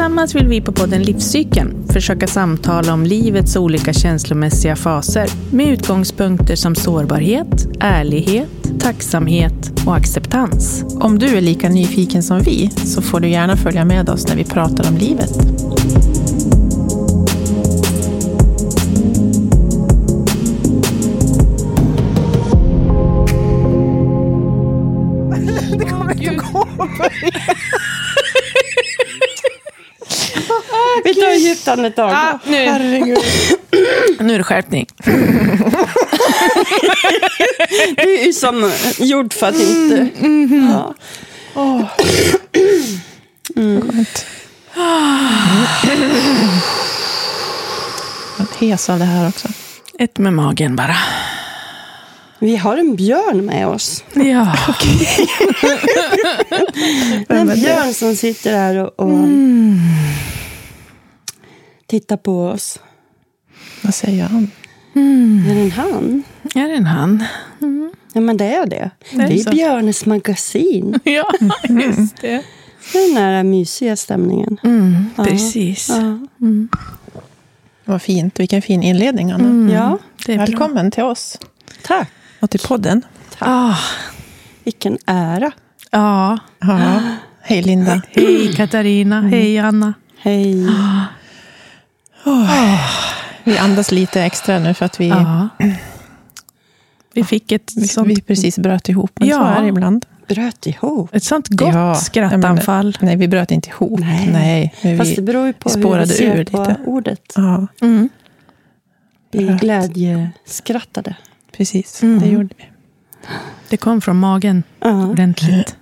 Tillsammans vill vi på podden Livscykeln försöka samtala om livets olika känslomässiga faser med utgångspunkter som sårbarhet, ärlighet, tacksamhet och acceptans. Om du är lika nyfiken som vi så får du gärna följa med oss när vi pratar om livet. Tar ett andetag. Ah, nu. Herregud. Nu är det skärpning. Du är ju som gjord för att inte... Ja. Skönt. Jag är hes av det här också. Ett med magen bara. Vi har en björn med oss. Ja. En björn som sitter här och, och tittar på oss. Vad säger han? Är det en han? Är det en han? Ja, men det är det. Det är är så. Björnes magasin. Ja, just det. Det är den där mysiga stämningen. Mm, precis. Ja. Vad fint. Vilken fin inledning, Anna. ja, Det är bra. Välkommen till oss tack. och till podden. Ah, Vilken ära. ja. Ja. Hej Linda. Hej Katarina. Hej Anna. Hej. Vi andas lite extra nu för att vi, Ja. Vi fick ett vi, sånt, vi precis bröt ihop. Men Ja. så är det ibland. Bröt ihop. ett sånt gott Ja, skrattanfall. Nej, vi bröt inte ihop. Nej. Nej. Fast det vi, beror ju på hur vi spårade ser ur på lite. ordet. ja, Mm. Vi glädjeskrattade. precis. Mm. Det gjorde vi. Det kom från magen Ja. ordentligt.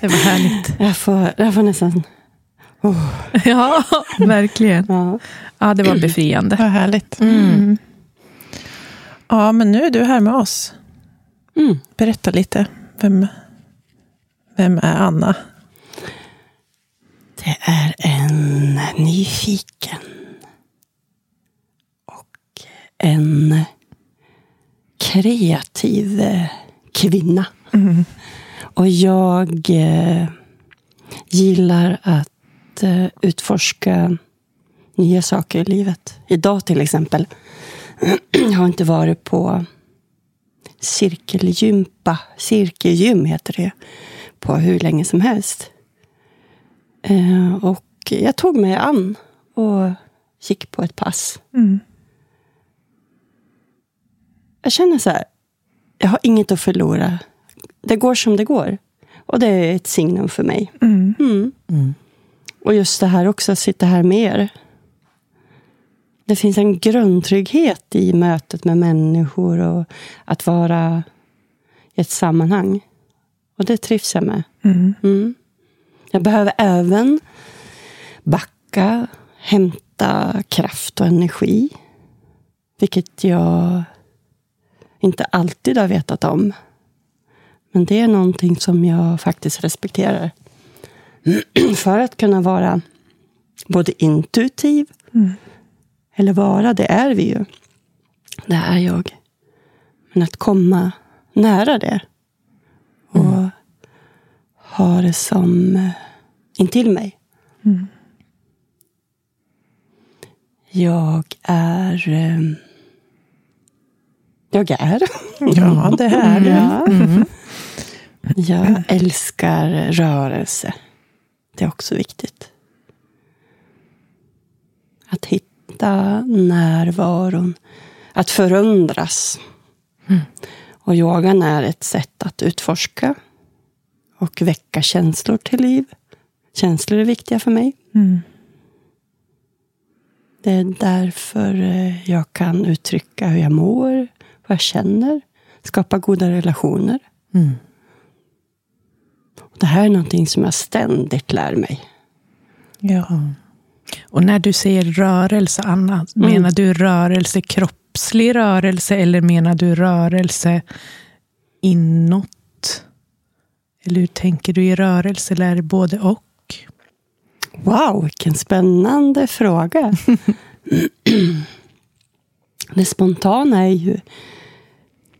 Det var härligt. Jag får, jag får nästan... Ja, verkligen. Ja. Ja, det var befriande. Vad härligt. Mm. Ja, men nu är du här med oss. Mm. Berätta lite. Vem, vem är Anna? Det är en nyfiken och en kreativ kvinna. Och jag eh, gillar att eh, utforska nya saker i livet. Idag till exempel jag har inte varit på cirkelgympa, cirkelgym heter det, på hur länge som helst. Eh, och jag tog mig an och gick på ett pass. Mm. Jag känner så här, jag har inget att förlora. Det går som det går. Och det är ett signum för mig. Mm. Mm. Och just det här också, att sitta här med er. Det finns en grundtrygghet i mötet med människor och att vara i ett sammanhang. Och det trivs jag med. Mm. Mm. Jag behöver även backa, hämta kraft och energi. Vilket jag inte alltid har vetat om. Men det är någonting som jag faktiskt respekterar. För att kunna vara både intuitiv, eller vara, det är vi ju. Det är jag. Men att komma nära det och ha det som eh, intill mig. Jag är... eh, Jag är. Ja, det är du. Ja. Jag älskar rörelse. Det är också viktigt. Att hitta närvaron. Att förundras. Och yogan är ett sätt att utforska och väcka känslor till liv. Känslor är viktiga för mig. Mm. Det är därför eh, jag kan uttrycka hur jag mår, vad jag känner, skapa goda relationer. Mm. Det här är någonting som jag ständigt lär mig. Ja. Och när du säger rörelse, Anna, menar du rörelse, kroppslig rörelse eller menar du rörelse inåt? Eller hur tänker du i rörelse? Eller är det både och? Wow, vilken spännande fråga. det spontana är ju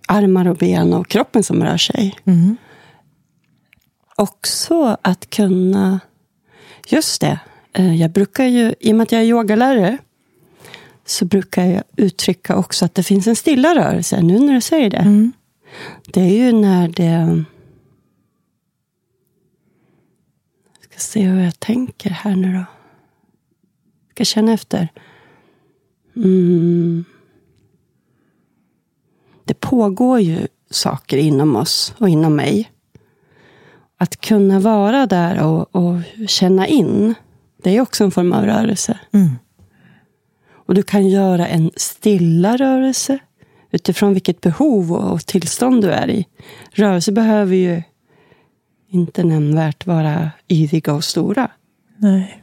armar och ben och kroppen som rör sig. Också att kunna, just det, eh, jag brukar ju, i och med att jag är yogalärare, så brukar jag uttrycka också att det finns en stilla rörelse, nu när du säger det. Mm. Det är ju när det... Jag ska se hur jag tänker här nu då. Jag ska känna efter. Mm. Det pågår ju saker inom oss och inom mig. Att kunna vara där och, och känna in, det är också en form av rörelse. Mm. Och du kan göra en stilla rörelse utifrån vilket behov och tillstånd du är i. Rörelse behöver ju inte nämnvärt vara yviga och stora. Nej.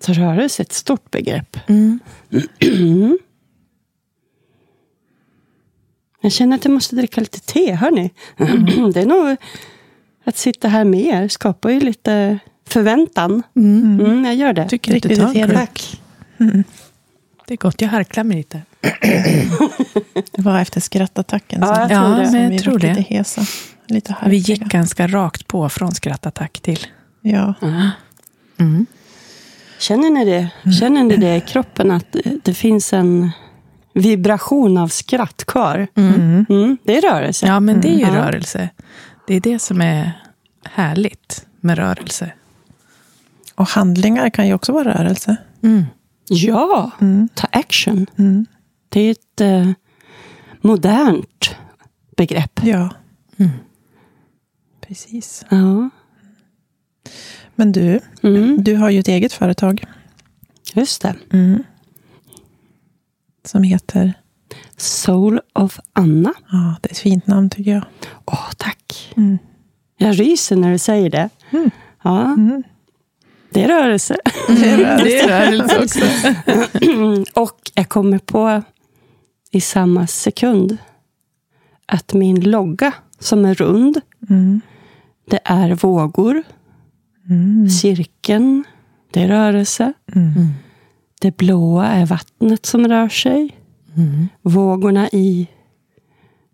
Så rörelse är ett stort begrepp. Mm. Jag känner att jag måste dricka lite te, hörni. Det är nog att sitta här med er skapar ju lite förväntan. Mm. Mm, jag gör det. Tycker Riktigt klunk. Tack. Det är gott, jag harklar mig lite. Det var efter skrattattacken Ja, jag tror Ja, det. men jag vi tror det. lite hesa. Lite Vi gick ganska rakt på från skrattattack till... Ja. Mm. Känner ni det? Känner ni det i kroppen att det- finns en vibration av skratt kvar? Mm. Mm, det är rörelse. Ja, men det är ju Mm. Rörelse. Det är det som är härligt med rörelse. Och handlingar kan ju också vara rörelse. Mm. Ja, Mm. ta action. Mm. Det är ett eh, modernt begrepp. Ja, Mm. precis. Ja, Men du, mm, du har ju ett eget företag. just det. Mm. Som heter, Soul of Anna. ja det är ett fint namn tycker jag. Åh, tack. Mm. Jag ryser när du säger det. Mm. Ja, Mm. det är rörelse. Det är rörelse. Det är rörelse också. Och jag kommer på i samma sekund att min logga som är rund, Mm. det är vågor. Mm. Cirkeln, det är rörelse. Mm. Det blåa är vattnet som rör sig. Mm. Vågorna i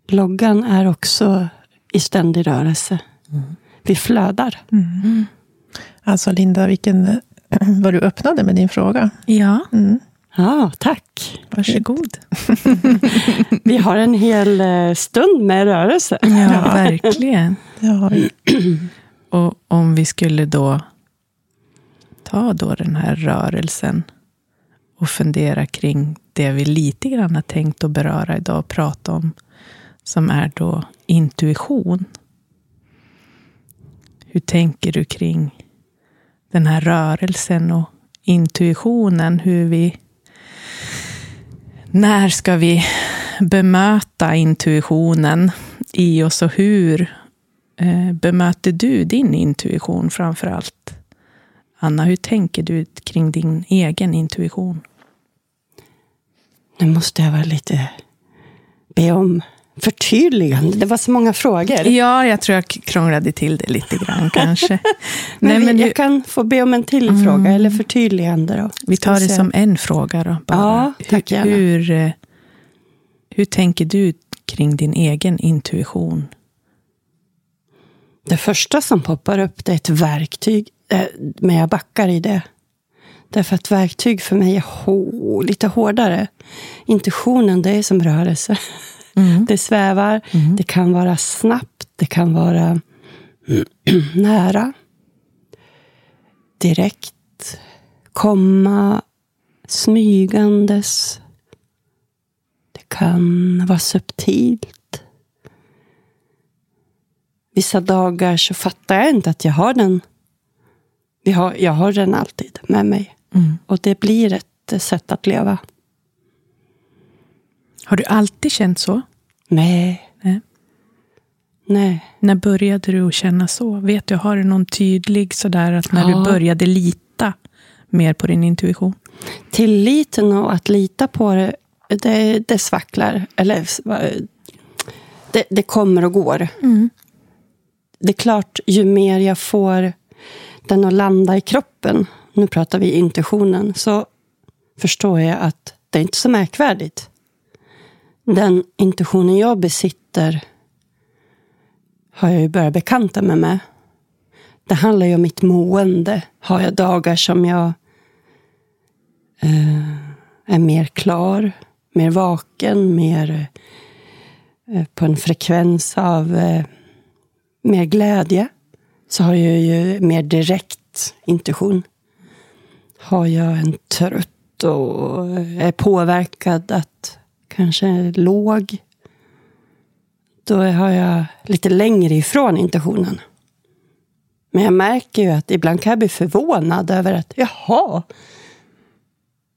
loggan är också i ständig rörelse. Vi flödar. Mm. Alltså Linda, vilken, vad du öppnade med din fråga. Ja, Mm. Ja, tack. varsågod. Vi har en hel eh, stund med rörelse. Ja, verkligen. Det har vi. Och om vi skulle då ta då den här rörelsen och fundera kring det vi lite grann har tänkt att beröra idag och prata om, som är då intuition. Hur tänker du kring den här rörelsen och intuitionen? Hur vi... När ska vi bemöta intuitionen i oss och hur eh, bemöter du din intuition framför allt? Anna, hur tänker du kring din egen intuition? Nu måste jag vara lite... Be om förtydligande. Det var så många frågor. Ja, jag tror jag krånglade till det lite grann kanske. Men, Nej, men jag du, kan få be om en till Mm. fråga, eller förtydligande. Då. vi tar det som en fråga då. Bara. Ja, tack, hur, hur, eh, hur tänker du kring din egen intuition? Det första som poppar upp det är ett verktyg, eh, men jag backar i det. Därför att verktyg för mig är hå- lite hårdare. Intuitionen, det är som rörelse. Mm. Det svävar, Mm. det kan vara snabbt, det kan vara nära. Direkt, komma smygandes. Det kan vara subtilt. Vissa dagar så fattar jag inte att jag har den. Vi har, jag har den alltid med mig. Mm. Och det blir ett eh, sätt att leva. Har du alltid känt så? Nej. Nej. Nej. När började du att känna så? Vet du, har du någon tydlig sådär att när Ja. du började lita mer på din intuition? Tilliten och att lita på det, det, det svacklar. Eller det, det kommer och går. Det är klart, ju mer jag får den att landa i kroppen, nu pratar vi intuitionen, så förstår jag att det är inte så märkvärdigt. Den intuitionen jag besitter har jag ju börjat bekanta mig med. det handlar ju om mitt mående. Har jag dagar som jag eh, är mer klar, mer vaken, mer eh, på en frekvens av eh, mer glädje, så har jag ju mer direkt intuition. Har jag en trött och är påverkad att kanske är låg, då har jag lite längre ifrån intuitionen. Men jag märker ju att ibland kan jag bli förvånad över att, jaha,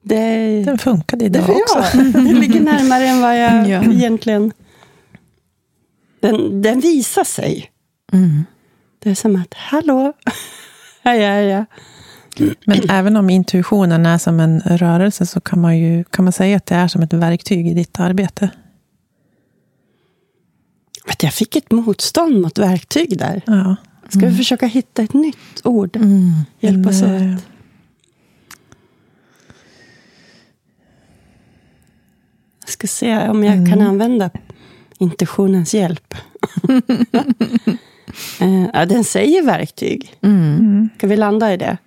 det, Den funkade idag det, också. ja, det ligger närmare än vad jag Ja. egentligen... Den, den visar sig. Mm. Det är som att, hallå, här är jag. Men även om intuitionen är som en rörelse så kan man ju kan man säga att det är som ett verktyg i ditt arbete. Att jag fick ett motstånd mot verktyg där. Ja. Ska vi försöka hitta ett nytt ord? Mm. Hjälpas eh, åt. Jag ska se om jag kan använda intuitionens hjälp. Eh, ja, den säger verktyg. Mm. Ska vi landa i det?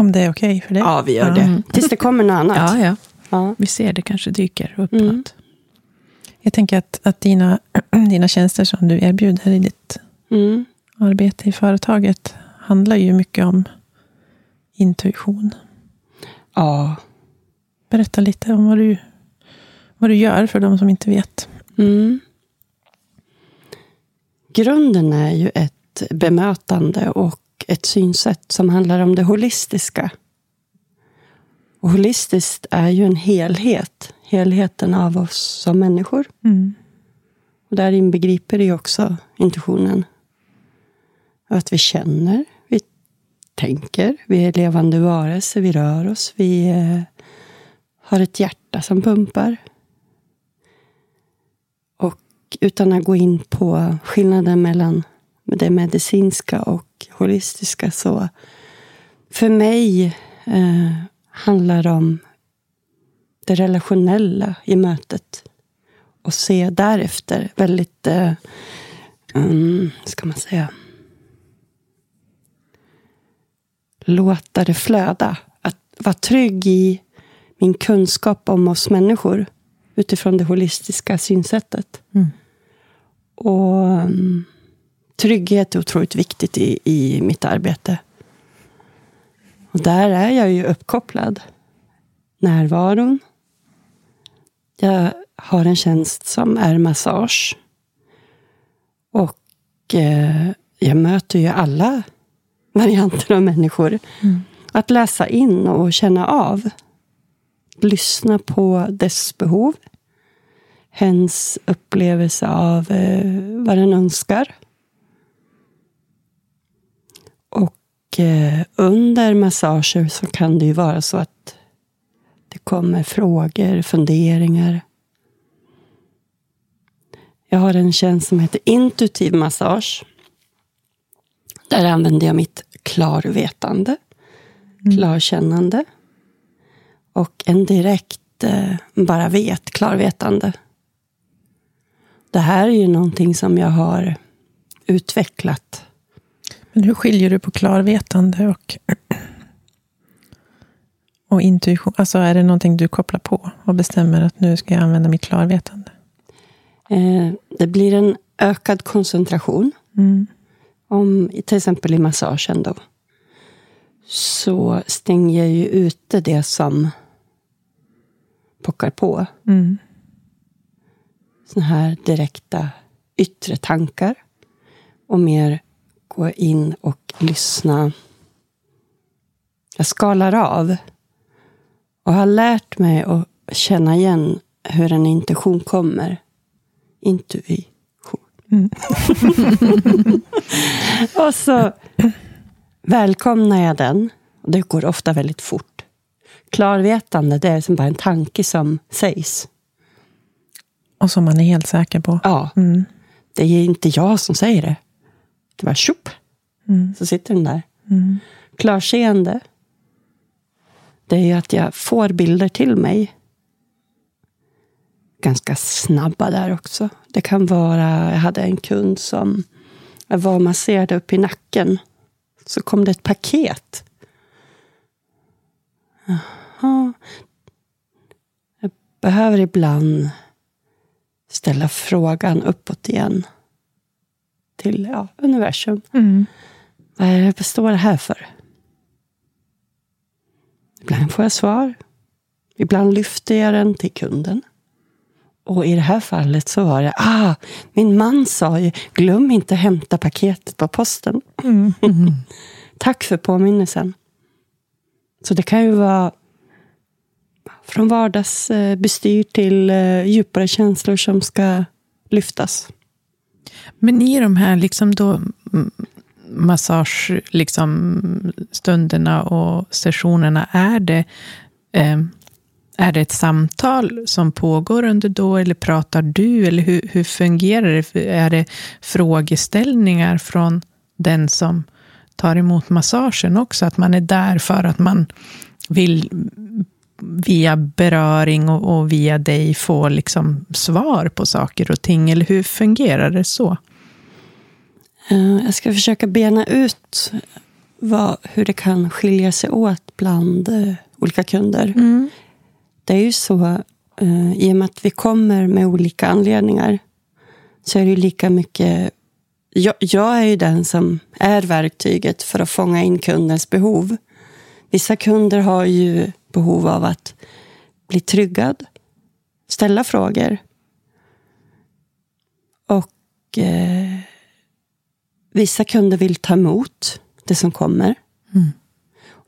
Om det är okej för dig. Ja, vi gör det. Tills det kommer något annat. Ja, ja. Ja. Vi ser det kanske dyker upp Mm. något. Jag tänker att, att dina, dina tjänster som du erbjuder i ditt Mm. arbete i företaget handlar ju mycket om intuition. ja. Berätta lite om vad du, vad du gör för de som inte vet. Mm. Grunden är ju ett bemötande och ett synsätt som handlar om det holistiska. Och holistiskt är ju en helhet. Helheten av oss som människor. Och där inbegriper det ju också intuitionen. Att vi känner, vi tänker, vi är levande varelser, vi rör oss, vi eh, har ett hjärta som pumpar. Och utan att gå in på skillnaden mellan det medicinska och holistiska så för mig eh, handlar det om det relationella i mötet. Och se därefter väldigt, eh, um, ska man säga, låta det flöda. Att vara trygg i min kunskap om oss människor utifrån det holistiska synsättet. Mm. Och um, trygghet är otroligt viktigt i, i mitt arbete. Och där är jag ju uppkopplad. Närvaron. Jag har en tjänst som är massage. Och eh, jag möter ju alla varianter av människor. Att läsa in och känna av. Lyssna på dess behov. Hens upplevelse av eh, vad den önskar. Och eh, under massager så kan det ju vara så att det kommer frågor, funderingar. Jag har en tjänst som heter intuitiv massage. Där använder jag mitt klarvetande, klarkännande och en direkt eh, bara vet, klarvetande. Det här är ju någonting som jag har utvecklat. Men hur skiljer du på klarvetande och, och intuition? Alltså är det någonting du kopplar på och bestämmer att nu ska jag använda mitt klarvetande? Eh, det blir en ökad koncentration. Mm. Om, till exempel i massagen då. Så stänger jag ju ute det som pockar på. Mm. Såna här direkta yttre tankar. Och mer gå in och lyssna. Jag skalar av. Och har lärt mig att känna igen hur en intention kommer. Intuition. Mm. och så välkomnar jag den. Det går ofta väldigt fort. Klarvetande, det är som bara en tanke som sägs. Och som man är helt säker på. Ja, Mm. det är inte jag som säger det. Det var tjopp, Mm. så sitter den där. Mm. Klarseende, det är ju att jag får bilder till mig. Ganska snabba där också. Det kan vara, jag hade en kund som jag var och masserade upp i nacken. så kom det ett paket. Jaha. Jag behöver ibland ställa frågan uppåt igen. Till ja, universum. Mm. Vad är det, står det här för? Ibland får jag svar. Ibland lyfter jag den till kunden. Och i det här fallet så var det, ah, min man sa ju, glöm inte att hämta paketet på posten. Mm. Tack för påminnelsen. Så det kan ju vara från vardagsbestyr till eh, djupare känslor som ska lyftas. Men i de här liksom då massage, liksom, stunderna och sessionerna, är det, eh, är det ett samtal som pågår under då, eller pratar du, eller hur, hur fungerar det? Är det frågeställningar från den som tar emot massagen också? Att man är där för att man vill via beröring och, och via dig få liksom svar på saker och ting, eller hur fungerar det så? Eh, Jag ska försöka bena ut vad, hur det kan skilja sig åt bland eh, olika kunder. Det är ju så, eh, i och med att vi kommer med olika anledningar, så är det ju lika mycket... Jag, jag är ju den som är verktyget för att fånga in kundens behov. Vissa kunder har ju behov av att bli tryggad, ställa frågor. Och eh, vissa kunder vill ta emot det som kommer.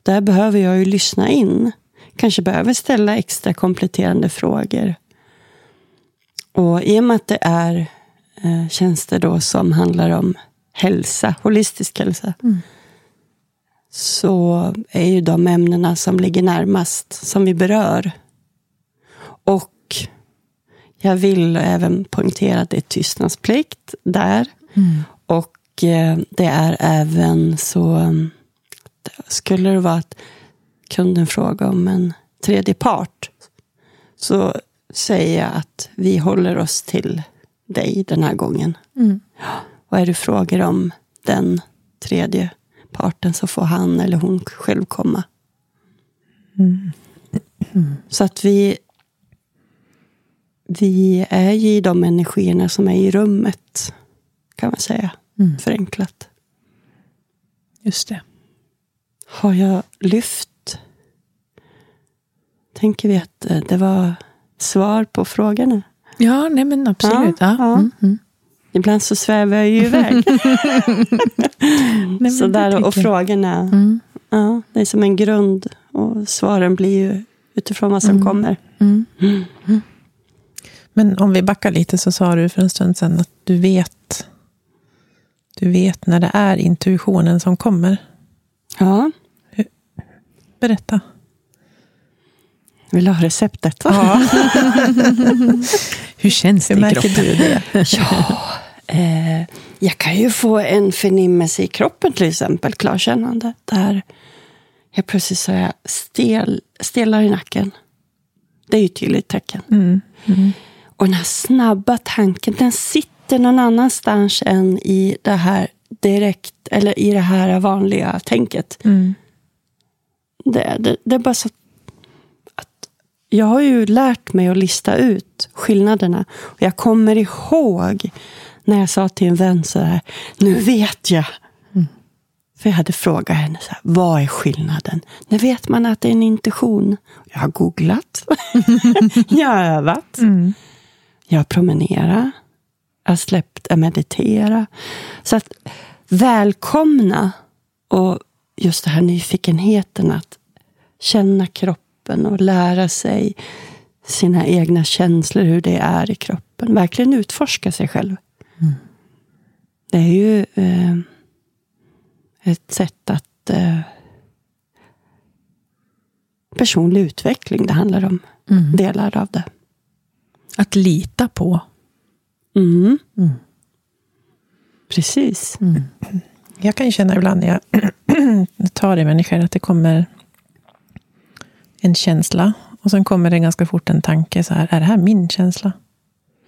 Där behöver jag ju lyssna in. Kanske behöver ställa extra kompletterande frågor. Och i och med att det är eh, tjänster då som handlar om hälsa, holistisk hälsa, så är ju de ämnena som ligger närmast, som vi berör. Och jag vill även poängtera att det är tystnadsplikt där. Och eh, det är även så, mm, skulle det vara att kunden frågar om en tredje part, så säger jag att vi håller oss till dig den här gången. Och är det frågor om den tredje parten så får han eller hon själv komma. Så att vi, vi är ju i de energierna som är i rummet, kan man säga. Förenklat. Just det. Har jag lyft? Tänker vi att eh, det var svar på frågorna? Ja, nej men absolut. Ja, Ja, ja. Mm, mm. Ibland så svävar jag ju iväg. Så där, och frågorna, Mm, ja, det är som en grund. Och svaren blir ju utifrån vad som kommer. mm. Men om vi backar lite så sa du för en stund sedan att du vet, du vet när det är intuitionen som kommer. Ja, Berätta. vill du ha receptet? Ja. Hur känns det Hur i märker kroppen? du det? Ja, eh, jag kan ju få en förnimmelse i kroppen till exempel, klarkännande. Där jag plötsligt så jag stel, stelare i nacken. Det är ju ett tydligt tecken. Mm. Och den här snabba tanken, den sitter någon annanstans än i det här direkt, eller i det här vanliga tänket. Mm. Det, det, det är bara så att jag har ju lärt mig att lista ut skillnaderna. Och jag kommer ihåg när jag sa till en vän så här, nu vet jag. För jag hade frågat henne, så här, vad är skillnaden? När vet man att det är en intuition? Jag har googlat. jag har övat. Mm. Jag har promenerat. Jag har släppt, jag mediterat. Så att välkomna och just det här nyfikenheten att känna kroppen och lära sig sina egna känslor, hur det är i kroppen. Verkligen utforska sig själv. Det är ju eh, ett sätt att eh, personlig utveckling det handlar om. Mm. Delar av det. Att lita på. Mm. Mm. Precis. Jag kan ju känna ibland när jag tar i människor att det kommer en känsla. Och sen kommer det ganska fort en tanke. så här, Är det här min känsla?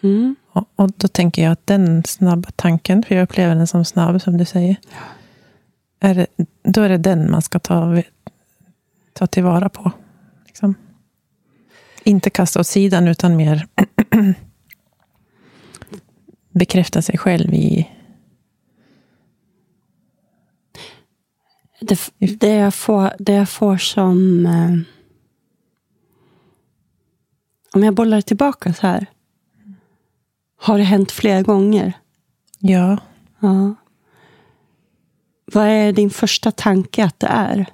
Mm. Och, och då tänker jag att den snabba tanken, för jag upplever den som snabb som du säger. är det, då är det den man ska ta, ta tillvara på. Liksom. Inte kasta åt sidan, utan mer bekräfta sig själv i... Det, det, jag, får, det jag får som... Eh, om jag bollar tillbaka så här. Har det hänt flera gånger? Ja. Ja. Vad är din första tanke att det är?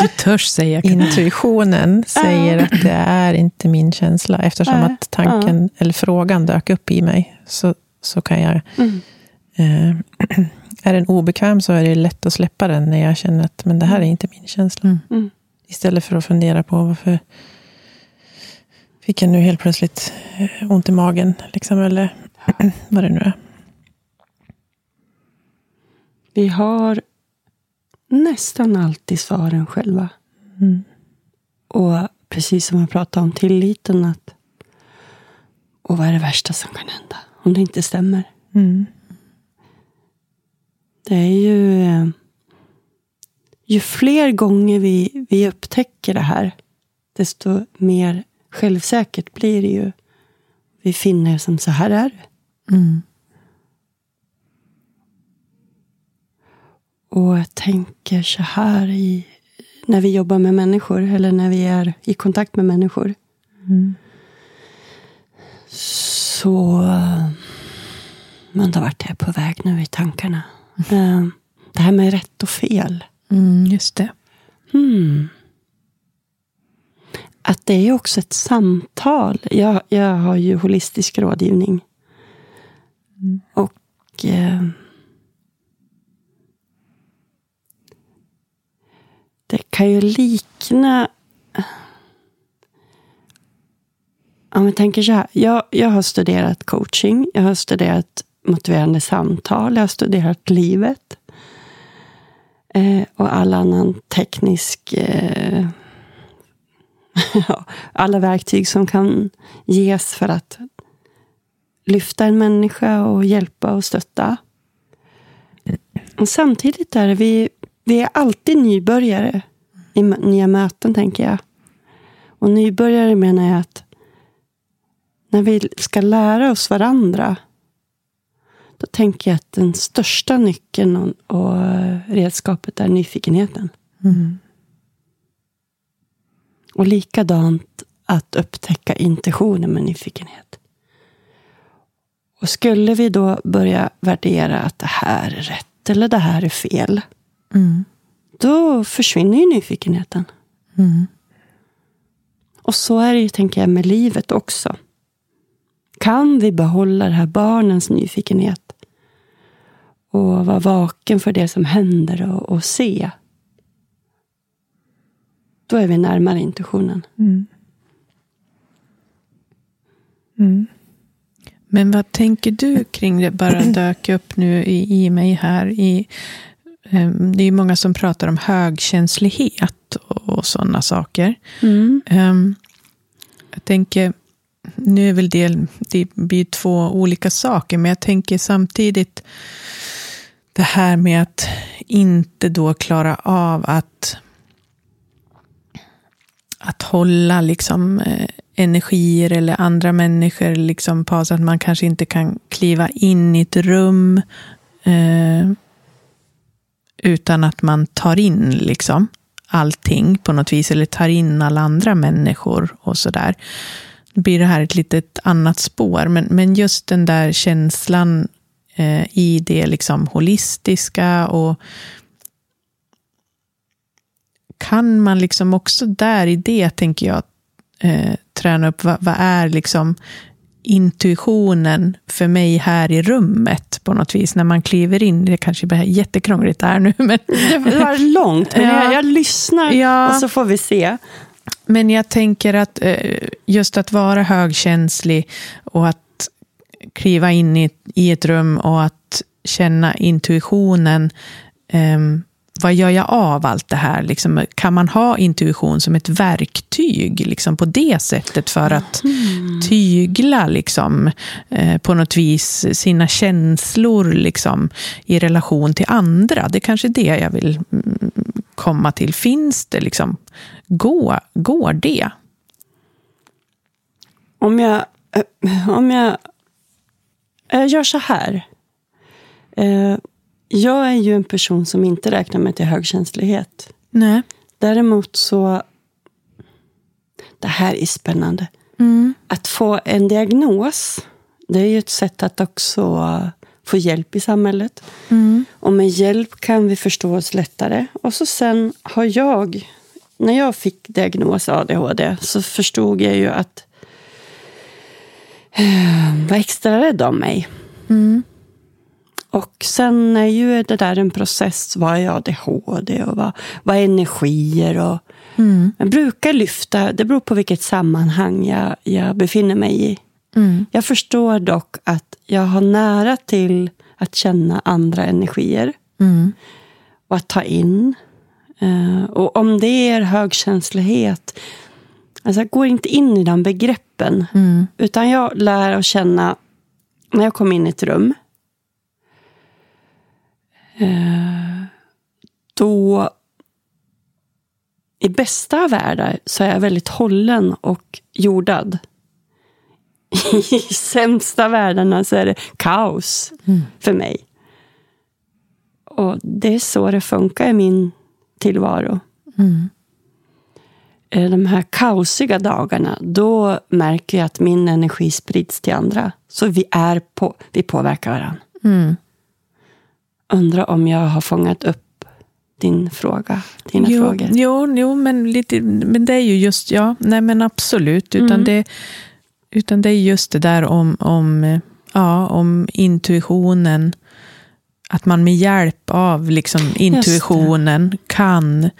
du törs säga. Intuitionen säger att det är inte min känsla. Eftersom att tanken eller frågan dök upp i mig. Så, så kan jag... Mm. Eh, är den obekväm så är det lätt att släppa den när jag känner att men det här är inte min känsla. Mm. Istället för att fundera på varför fick jag nu helt plötsligt eh, ont i magen. Liksom, eller vad det nu är. Vi har nästan alltid svaren själva. Mm. Och precis som jag pratade om tilliten. Att, och vad är det värsta som kan hända om det inte stämmer? Mm. Det är ju... Ju fler gånger vi, vi upptäcker det här, desto mer självsäkert blir det ju. Vi finner som så här är det. Mm. Och jag tänker så här i, när vi jobbar med människor, eller när vi är i kontakt med människor. Mm. Så... Men då vart jag på väg nu i tankarna. Mm. Det här med rätt och fel. Mm, just det. Mm. Att det är också ett samtal. Jag, jag har ju holistisk rådgivning. Mm. Och... Eh, Det kan ju likna... Om vi tänker så här. Jag, jag har studerat coaching. Jag har studerat motiverande samtal. Jag har studerat livet. Eh, och all annan teknisk... Eh, alla verktyg som kan ges för att lyfta en människa och hjälpa och stötta. Och samtidigt är vi vi är alltid nybörjare i nya möten, tänker jag. Och nybörjare menar jag att när vi ska lära oss varandra, då tänker jag att den största nyckeln och, redskapet är nyfikenheten. Mm. Och likadant att upptäcka intentionen med nyfikenhet. Och skulle vi då börja värdera att det här är rätt eller det här är fel. Mm. Då försvinner ju nyfikenheten. Mm. Och så är det ju, tänker jag, med livet också. Kan vi behålla det här barnens nyfikenhet och vara vaken för det som händer och, och se. Då är vi närmare intuitionen. Mm. Mm. Men vad tänker du kring det? Bara dök upp nu i, i mig här. I, Ehm, det är många som pratar om högkänslighet och sådana saker. Mm. Ehm, jag tänker, nu är väl det, det blir två olika saker, men jag tänker samtidigt det här med att inte då klara av att, att hålla liksom, eh, energier eller andra människor liksom på så att man kanske inte kan kliva in i ett rum eh, utan att man tar in liksom allting på något vis, eller tar in alla andra människor och sådär. Då blir det här ett litet annat spår, men, men just den där känslan eh, i det liksom holistiska och kan man liksom också där i det, tänker jag, eh, träna upp vad, vad är liksom intuitionen för mig här i rummet på något vis när man kliver in. Det kanske blir jättekrångligt där nu. Men... Det var långt, men ja. jag, jag, lyssnar ja. och så får vi se. Men jag tänker att eh, just att vara högkänslig och att kliva in i, i ett rum och att känna intuitionen um, vad gör jag av allt det här? Liksom, kan man ha intuition som ett verktyg liksom, på det sättet för att, mm. tygla liksom, eh, på något vis sina känslor liksom, i relation till andra. Det är kanske det jag vill mm, komma till. Finns det liksom, går, går det? Om jag, eh, om jag gör så här. Eh, jag är ju en person som inte räknar mig till högkänslighet. Nej. Däremot så... Det här är spännande. Mm. Att få en diagnos, det är ju ett sätt att också få hjälp i samhället. Mm. Och med hjälp kan vi förstå oss lättare. Och så sen har jag, när jag fick diagnos ADHD, så förstod jag ju att eh, var extra rädd om mig. Mm. Och sen är ju det där en process. Vad är ADHD och vad, vad är energier? Och, Mm. Jag brukar lyfta, det beror på vilket sammanhang jag, jag befinner mig i. Mm. Jag förstår dock att jag har nära till att känna andra energier Mm. och att ta in. Eh, och om det är högkänslighet, alltså jag går inte in i de begreppen. Mm. Utan jag lär att känna, när jag kommer in i ett rum, eh, då i bästa av världar så är jag väldigt hållen och jordad. I sämsta världarna så är det kaos för mig. Och det är så det funkar i min tillvaro. Mm. Eh, De här kaosiga dagarna, då märker jag att min energi sprids till andra. Så vi, är på, vi påverkar varandra. Mm. Undrar om jag har fångat upp din fråga, dina Jo, frågor. jo, jo men, lite, men det är ju just, ja, nej men absolut. Utan, Mm. det, utan det är just det där om, om, ja, om intuitionen. Att man med hjälp av liksom intuitionen kan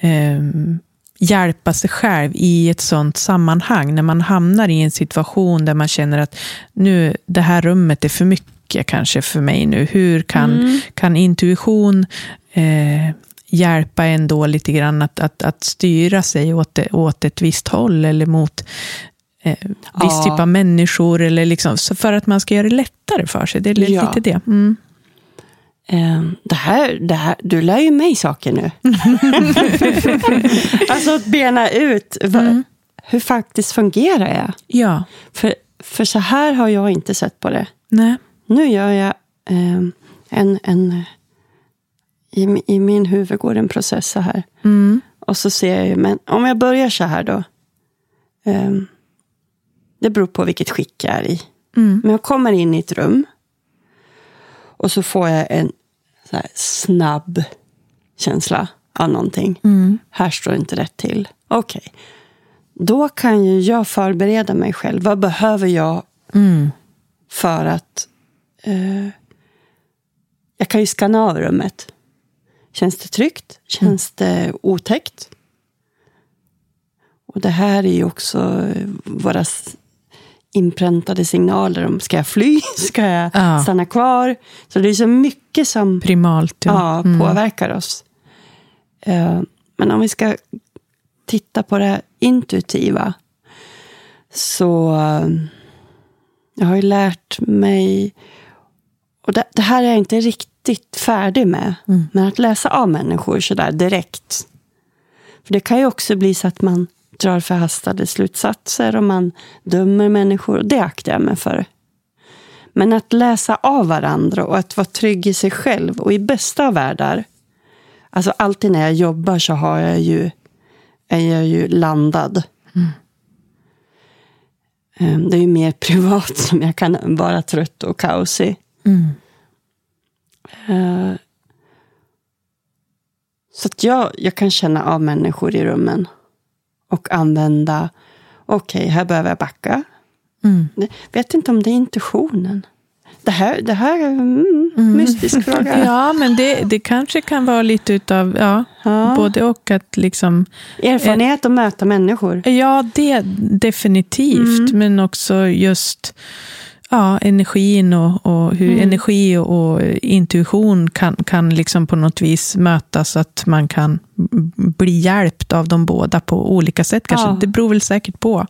ehm, hjälpa sig själv i ett sånt sammanhang. När man hamnar i en situation där man känner att nu, det här rummet är för mycket kanske för mig nu. Hur kan, Mm. kan intuition eh, hjälpa en då lite grann att, att, att styra sig åt, det, åt ett visst håll eller mot eh, viss Ja. typ av människor. Eller liksom, så för att man ska göra det lättare för sig. Det är lite Ja. det. Mm. Eh, Det här, det här, du lär ju mig saker nu. alltså att bena ut vad, Mm. hur faktiskt fungerar jag. Ja, För, för så här har jag inte sett på det. nej. Nu gör jag eh, en... en i, I min huvud går en process så här. Mm. Och så ser jag ju, men om jag börjar så här då. ehm, det beror på vilket skick jag är i. Mm. Men jag kommer in i ett rum. Och så får jag en snabb känsla av någonting. Mm. Här står inte rätt till. Okej. Då kan ju jag förbereda mig själv. Vad behöver jag Mm. för att... Eh, jag kan ju skanna av rummet. Känns det tryggt? Känns det otäckt? Och det här är ju också våra inpräntade signaler om ska jag fly? Ska jag Ja. stanna kvar? Så det är så mycket som Primalt. ja, Mm. påverkar oss. Eh, men om vi ska titta på det intuitiva. Så eh, jag har ju lärt mig. Och det, det här är jag inte riktigt färdig med. Mm. Men att läsa av människor sådär direkt. För det kan ju också bli så att man drar förhastade slutsatser och man dömer människor. Det aktar jag mig för. Men att läsa av varandra och att vara trygg i sig själv och i bästa av världar. Alltså alltid när jag jobbar så har jag ju, är jag ju landad. Eh, Det är ju mer privat som jag kan vara trött och kaosig. Mm. Eh, Så att jag, jag kan känna av människor i rummen. Och använda, okej, här behöver jag backa. Mm. Vet inte om det är intuitionen. Det här, det här är en mm, mystisk fråga. Ja, men det, det kanske kan vara lite utav, ja, Ja. både och att liksom, Erfarenhet att möta människor. ja det definitivt, Mm. men också just ja, energin och, och hur Mm. energi och, och intuition kan, kan liksom på något vis mötas, så att man kan bli hjälpt av de båda på olika sätt. Kanske. Ja. Det beror väl säkert på.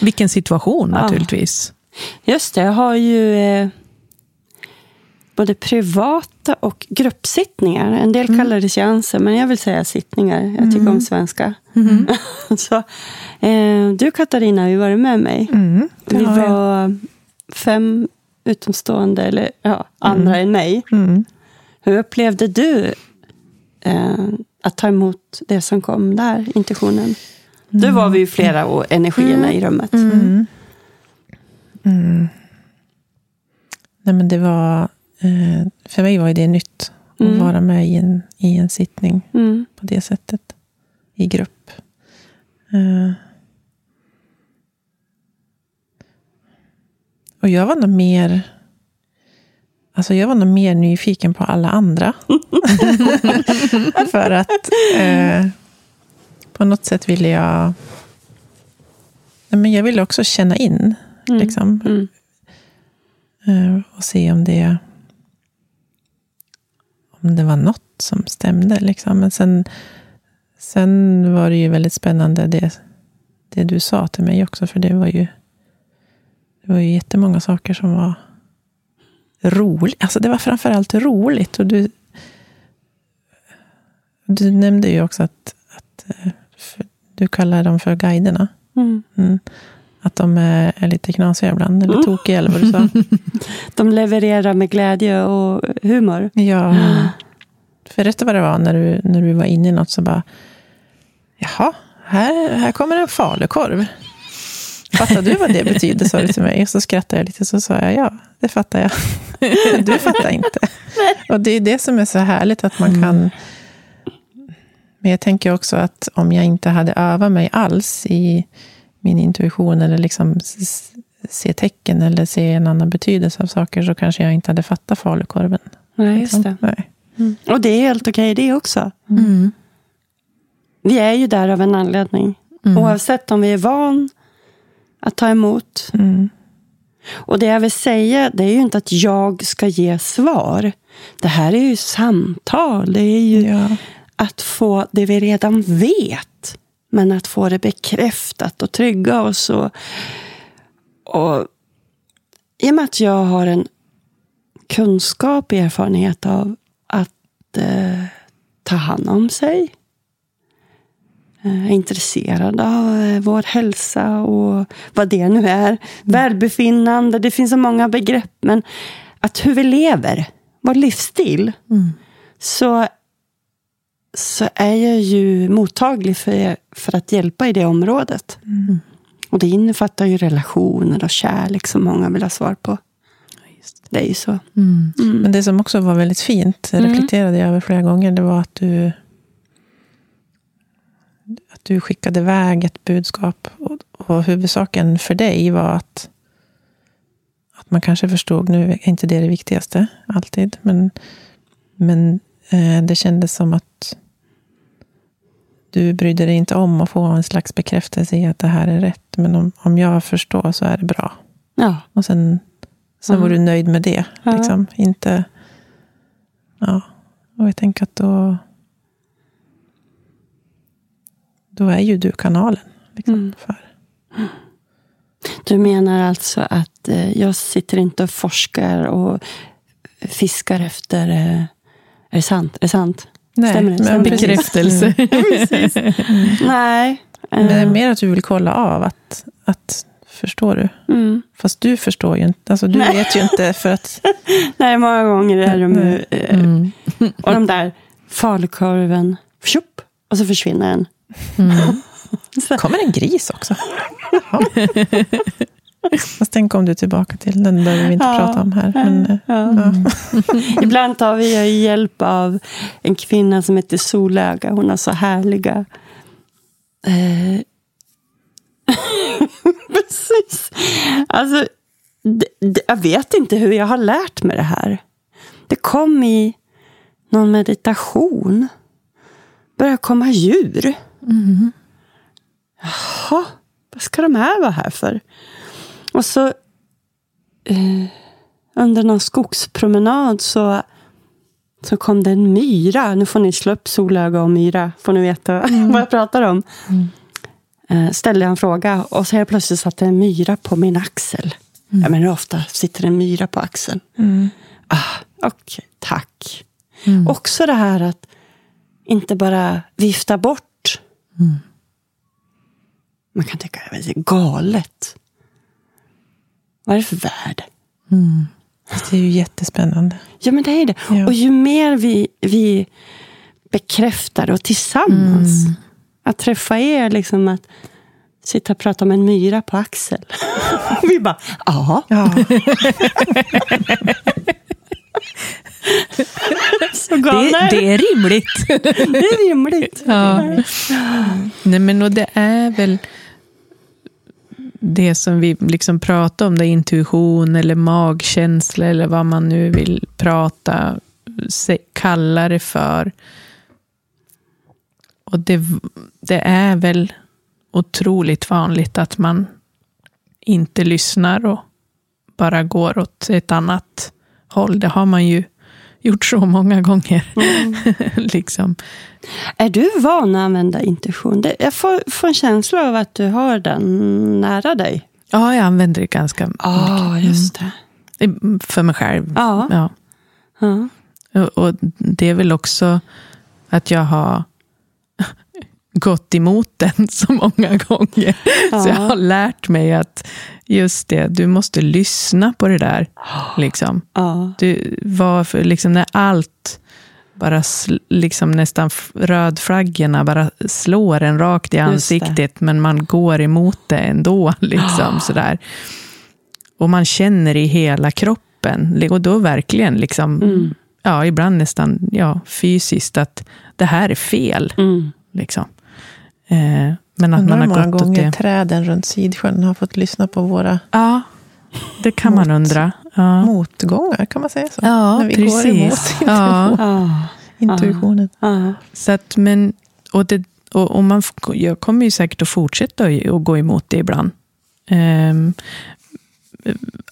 Vilken situation naturligtvis. Just det, jag har ju eh, både privata och gruppsittningar. En del kallar det seanser, men jag vill säga sittningar. Jag tycker om svenska. Så, eh, du Katarina har ju varit med mig. Mm, Vi jag. var fem utomstående, eller ja, andra än mig. Mm. Hur upplevde du eh, att ta emot det som kom där, intuitionen? Du var vi ju flera och energierna i rummet. Mm. Mm. Nej, men det var... Eh, för mig var det nytt att Mm. vara med i en, i en sittning Mm. på det sättet. I grupp. Eh. Och jag var nog mer... Alltså jag var nog mer nyfiken på alla andra. För att eh, på något sätt ville jag... Nej, men jag ville också känna in. Mm. Liksom, Mm. eh, och se om det, om det var något som stämde. Liksom. Men sen, sen var det ju väldigt spännande det, det du sa till mig också. För det var ju, det var ju jättemånga saker som var roligt. Alltså det var framförallt roligt. Och du, du nämnde ju också att, att eh, för, du kallar dem för guiderna. Mm. Mm. Att de är, är lite knasiga ibland, eller Mm. tokiga, eller vad du sa. De levererar med glädje och humor. Ja. För rätt vad det var, när du, när du var inne i något så bara, jaha, här, här kommer en falukorv. Fattar du vad det betyder, sa du till mig. Och så skrattade jag lite, så sa jag, ja, det fattar jag. Du fattar inte. Och det är det som är så härligt, att man kan... Men jag tänker också att om jag inte hade övat mig alls i min intuition, eller liksom se tecken, eller se en annan betydelse av saker, så kanske jag inte hade fattat falukorven. Nej, liksom. just det. Nej. Och det är helt okej det också. Mm. Vi är ju där av en anledning. Mm. Oavsett om vi är van att ta emot. Mm. Och det jag vill säga, det är ju inte att jag ska ge svar. Det här är ju samtal. Det är ju Ja. att få det vi redan vet. Men att få det bekräftat och trygga oss. Och, och I och med att jag har en kunskap och erfarenhet av att eh, ta hand om sig. Eh, är intresserad av eh, vår hälsa och vad det nu är. Välbefinnande, det finns så många begrepp. Men att hur vi lever, vår livsstil. Mm. Så, så är jag ju mottaglig för, för att hjälpa i det området. Mm. Och det innefattar ju relationer och kärlek som många vill ha svar på. Det är ju så. Mm. Men det som också var väldigt fint, Mm. reflekterade jag över flera gånger, det var att du du skickade iväg ett budskap. Och, och huvudsaken för dig var att, att man kanske förstod, nu är inte det det viktigaste alltid, men, men eh, det kändes som att du brydde dig inte om att få en slags bekräftelse i att det här är rätt. Men om, om jag förstår så är det bra. Ja. Och sen, sen var Ja. du nöjd med det. Ja. Liksom. Inte... Ja. Och jag tänker att då... Då är ju du kanalen. Liksom, Mm. för. Du menar alltså att eh, jag sitter inte och forskar och fiskar efter... Eh, är det sant? Är det sant? Stämmer det? men Stämmer det? precis. Bekräftelse. Nej. Men det är Eh, mer att du vill kolla av att, att förstår du? mm. Fast du förstår ju inte. Alltså, du Nej. vet ju inte för att... Nej, många gånger är de ju... Nej. Mm. Och de där falukorven, och så försvinner den. Mm. kommer en gris också. Fast tänk om du tillbaka till den behöver vi inte Ja. prata om här. Men, eh, Ja. ja. Ibland tar vi hjälp av en kvinna som heter Solöga. Hon har så härliga... Eh... Precis. Alltså, jag vet inte hur jag har lärt mig det här. Det kom i någon meditation. Började komma djur. Mm. Jaha, vad ska de här vara här för? Och så eh, under någon skogspromenad så, så kom det en myra. Nu får ni slå upp solöga och myra, får ni veta vad jag pratar om. eh, ställde jag en fråga och så helt plötsligt satt det en myra på min axel. Mm. Jag menar, hur ofta sitter en myra på axeln? Mm. Ah, Okej, tack. Mm. Också det här att inte bara vifta bort. Mm. Man kan tycka att det är galet. Vad är det för värld? Mm. Det är ju jättespännande. Ja, men det är det. Ja. Och ju mer vi, vi bekräftar och tillsammans. Mm. Att träffa er, liksom att sitta och prata om en myra på axel. vi bara. Ja. Det, det är rimligt. det är rimligt. Ja. Nej, men och det är väl det som vi liksom pratar om, det intuition eller magkänsla eller vad man nu vill prata, kalla det för. Och det, det är väl otroligt vanligt att man inte lyssnar och bara går åt ett annat håll. Det har man ju gjort så många gånger. liksom. Är du van att använda intuition? Det, jag får, får en känsla av att du har den nära dig. Ja, jag använder det ganska Ja, just det. mycket. För mig själv. Ja. Ja. Ja. Och, och det är väl också att jag har gått emot den så många gånger. Så jag har lärt mig att just det, du måste lyssna på det där. Liksom. Ja. Du, varför, liksom när allt bara liksom nästan rödflaggorna bara slår en rakt i ansiktet, men man går emot det ändå. Liksom, sådär. Och man känner i hela kroppen, och då verkligen, liksom, Mm. ja, ibland nästan ja, fysiskt, att det här är fel. Mm. Liksom. Eh, men att Undrar man har många gått åt gånger det. träden runt Sidsjön har fått lyssna på våra Ja, det kan man Mot- undra. Ja, motgångar, kan man säga så? ja När vi går emot precis. Ja. Ja. intuitionen. Ja. Så att, men, och det, och, och man, jag kommer ju säkert att fortsätta att gå emot det ibland.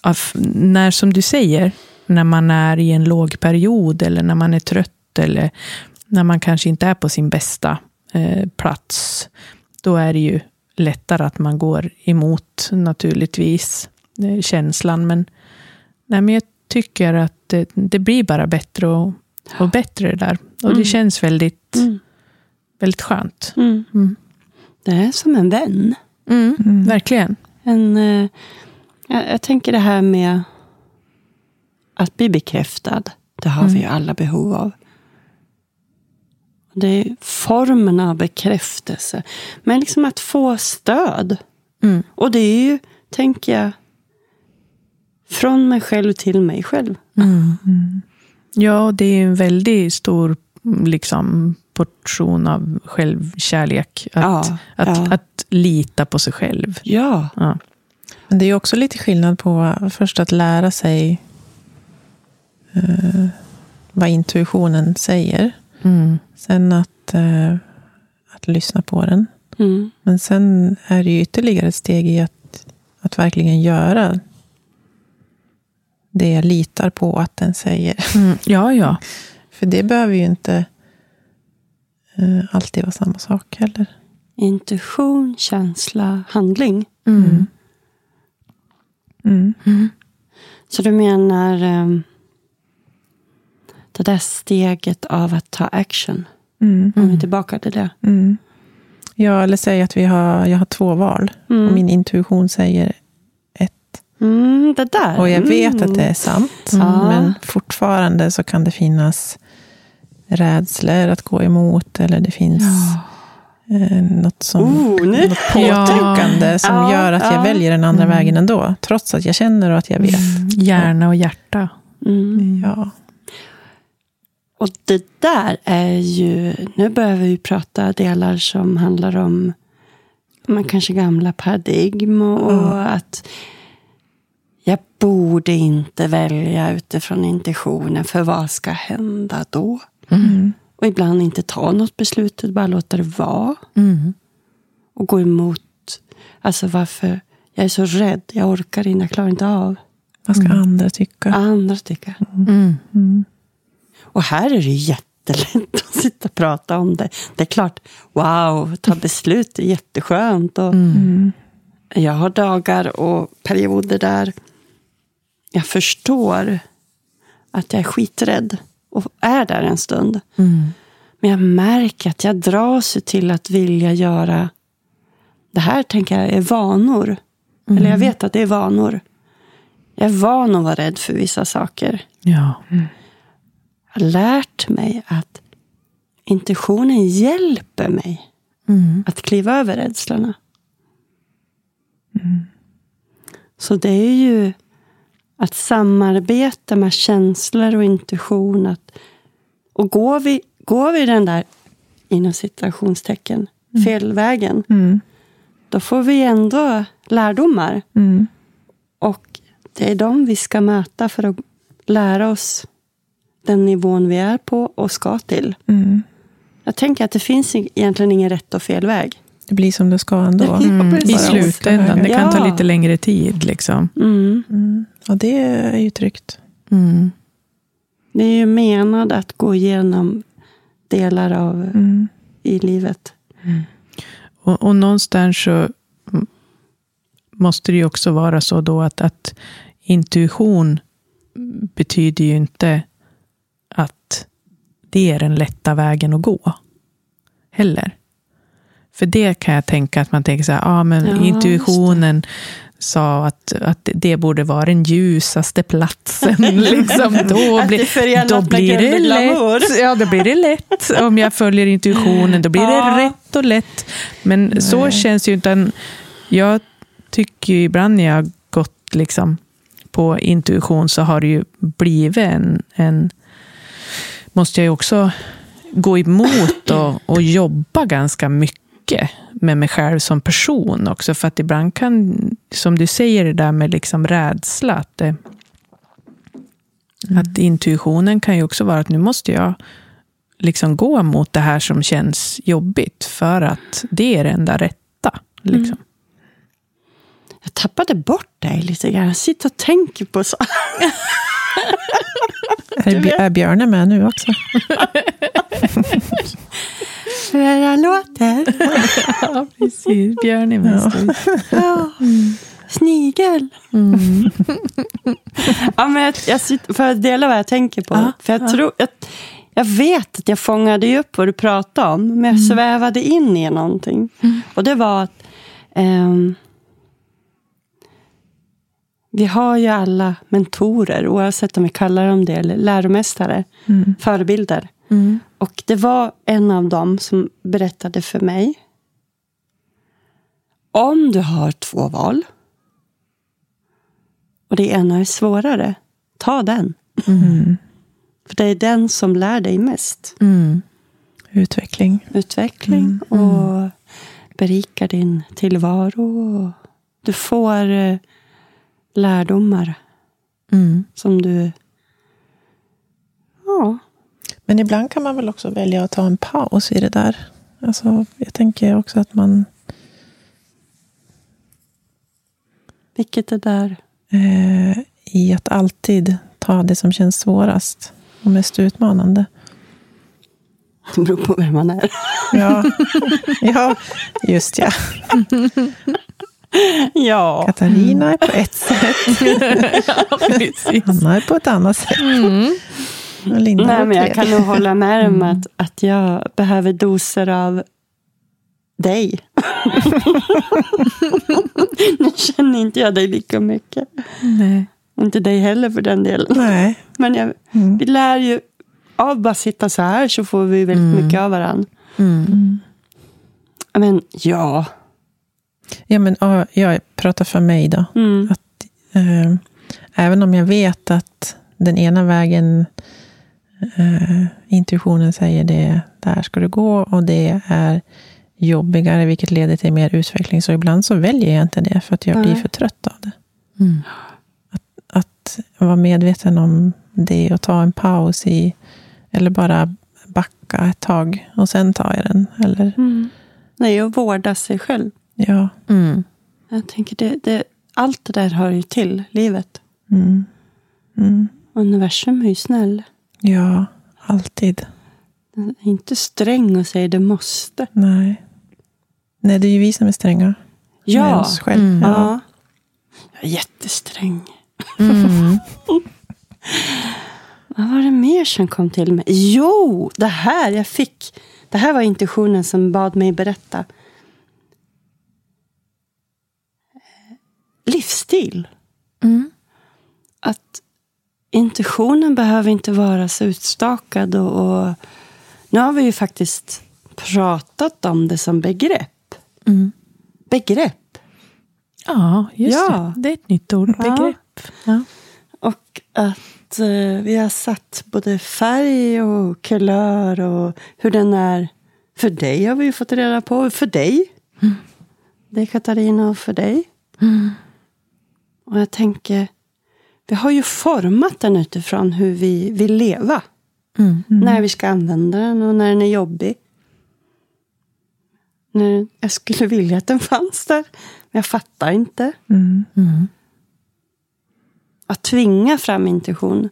Av- när, som du säger, när man är i en låg period eller när man är trött eller när man kanske inte är på sin bästa eh, plats, då är det ju lättare att man går emot naturligtvis eh, känslan. Men, nej, men jag tycker att det, det blir bara bättre och, och bättre det där. Och det Mm. känns väldigt, Mm. väldigt skönt. Mm. Mm. Det är som en vän. Mm, Mm. Verkligen. En, eh, jag, jag tänker det här med att bli bekräftad. Det har vi ju alla behov av. Det är formen av bekräftelse. Men liksom att få stöd. Mm. Och det är ju, tänker jag, från mig själv till mig själv. Mm. Ja, det är en väldigt stor liksom, portion av självkärlek. Att, Ja, att, ja. att lita på sig själv. Ja, Ja. Men det är också lite skillnad på först att lära sig eh, vad intuitionen säger. Mm. Sen att, eh, att lyssna på den. mm. Men sen är det ju ytterligare ett steg i att, att verkligen göra det jag litar på att den säger. Mm. Ja, ja. För det behöver ju inte eh, alltid vara samma sak heller. intuition, känsla, handling. Mm. Mm. Så du menar ehm, det där steget av att ta action? Mm. Om vi är tillbaka till det. Mm. Ja, eller säg att vi har, jag har två val. Mm. Och min intuition säger ett. Mm, det där. Och jag vet Mm. att det är sant. Ja. Men fortfarande så kan det finnas rädslor att gå emot. Eller det finns eh, något, som, Oh, något påtryckande Ja. som Ja, gör att jag ja. väljer den andra Mm. vägen ändå. Trots att jag känner och att jag vet. Hjärna och hjärta. Mm. Ja. Och det där är ju... Nu börjar vi prata delar som handlar om men kanske gamla paradigm och, och att jag borde inte välja utifrån intentionen för vad ska hända då? Mm. Och ibland inte ta något beslut, bara låta det vara. Mm. Och gå emot. Alltså varför? Jag är så rädd, jag orkar inte, jag klarar inte av. Vad ska andra tycka? Andra tycker. Mm. Mm. Och här är det jättelätt att sitta och prata om det. Det är klart, wow, ta beslut är jätteskönt. Och Mm. Jag har dagar och perioder där jag förstår att jag är skiträdd och är där en stund. Mm. Men jag märker att jag dras till att vilja göra det här tänker jag är vanor. Eller jag vet att det är vanor. Jag är van att vara rädd för vissa saker. Ja. Jag har lärt mig att intuitionen hjälper mig Mm. att kliva över rädslorna. Så det är ju att samarbeta med känslor och intuition. Att, och går vi, går vi den där, inom citationstecken, fel vägen, Mm. då får vi ändå lärdomar. Mm. Och det är de vi ska möta för att lära oss den nivån vi är på och ska till. Mm. Jag tänker att det finns egentligen ingen rätt och fel väg. Det blir som det ska ändå. Mm. I slutändan. Det kan ta lite längre tid. Liksom. Mm. Mm. Ja, det är ju tryggt. Mm. Det är ju menat att gå igenom delar av Mm. i livet. Och, och någonstans så måste det ju också vara så då att, att intuition betyder ju inte det är den lätta vägen att gå. Heller. För det kan jag tänka att man tänker så här, ja men Ja, intuitionen sa att, att det borde vara den ljusaste platsen. liksom, då blir, det då blir det lätt. Ja, då blir det lätt. Om jag följer intuitionen, då blir det Ja. rätt och lätt. Men så Nej. känns ju inte... Jag tycker ju ibland när jag har gått liksom på intuition så har det ju blivit en... en måste jag ju också gå emot och, och jobba ganska mycket med mig själv som person också. För att ibland kan, som du säger, det där med liksom rädsla. Att, det, att intuitionen kan ju också vara att nu måste jag liksom gå mot det här som känns jobbigt. För att det är det enda rätta. Liksom. Jag tappade bort dig lite grann. Jag sitter och tänker på så. Är, Bj- är Björne med nu också? Hur jag låter? Ja, precis. Björn är mest Ja. Snigel. mm. Ja, men jag, jag sitter, för att dela vad jag tänker på. Ja, för jag, ja. tror, jag, jag vet att jag fångade upp vad du pratade om. Men jag svävade in i någonting. Och det var att ehm, vi har ju alla mentorer, oavsett om vi kallar dem det, eller läromästare, Mm. förebilder. Mm. Och det var en av dem som berättade för mig. Om du har två val och det ena är svårare, ta den. Mm. För det är den som lär dig mest. Mm. Utveckling. Utveckling och berikar din tillvaro. Du får eh, lärdomar Mm. som du... Ja, Men ibland kan man väl också välja att ta en paus i det där. Alltså, jag tänker också att man vilket är där. eh, i att alltid ta det som känns svårast och mest utmanande. Det beror på vem man är. Ja, ja just ja. Ja. Katarina är på ett sätt, Ja, precis. Anna är på ett annat sätt. Mm. Och Linda Nej, men jag kan nog hålla med om att, att jag behöver doser av dig. nu känner inte jag dig lika mycket. Nej. Inte dig heller för den delen. Nej. Men jag, Mm. vi lär ju, av bara sitta så här så får vi väldigt Mm. mycket av varandra. Mm. Men ja. Ja, men ja, jag pratar för mig då. Mm. Eh, även om jag vet att den ena vägen, eh, intuitionen säger det, där ska du gå och det är jobbigare, vilket leder till mer utveckling. Så ibland så väljer jag inte det för att jag blir Nej. för trött av det. Mm. Att vara medveten om det och ta en paus i, eller bara backa ett tag och sen tar jag den. Eller, Mm. Nej, att vårda sig själv. Ja. Mm. Jag tänker det, det, allt det där hör ju till livet. Mm. Mm. Universum är ju snäll. Ja, alltid. Den är inte sträng och säger det måste. Nej. Nej, det är ju vi som är stränga. Med Ja, oss själv. Mm. Ja. ja. Jag är jättesträng. Mm. Vad var det mer som kom till mig? Jo, det här jag fick. Det här var intuitionen som bad mig berätta. Livsstil. Mm. Att intuitionen behöver inte vara så utstakad. Och, och nu har vi ju faktiskt pratat om det som begrepp. Mm. Begrepp. Ja, just Ja. det. Det är ett nytt ord. Ja. Begrepp. Ja. Och att eh, vi har satt både färg och kulör och hur den är för dig har vi ju fått reda på. För dig. Det är Katarina och för dig. Och jag tänker, vi har ju format den utifrån hur vi vill leva. Mm. När vi ska använda den och när den är jobbig. När jag skulle vilja att den fanns där. Men jag fattar inte. Mm. Mm. att tvinga fram intuition.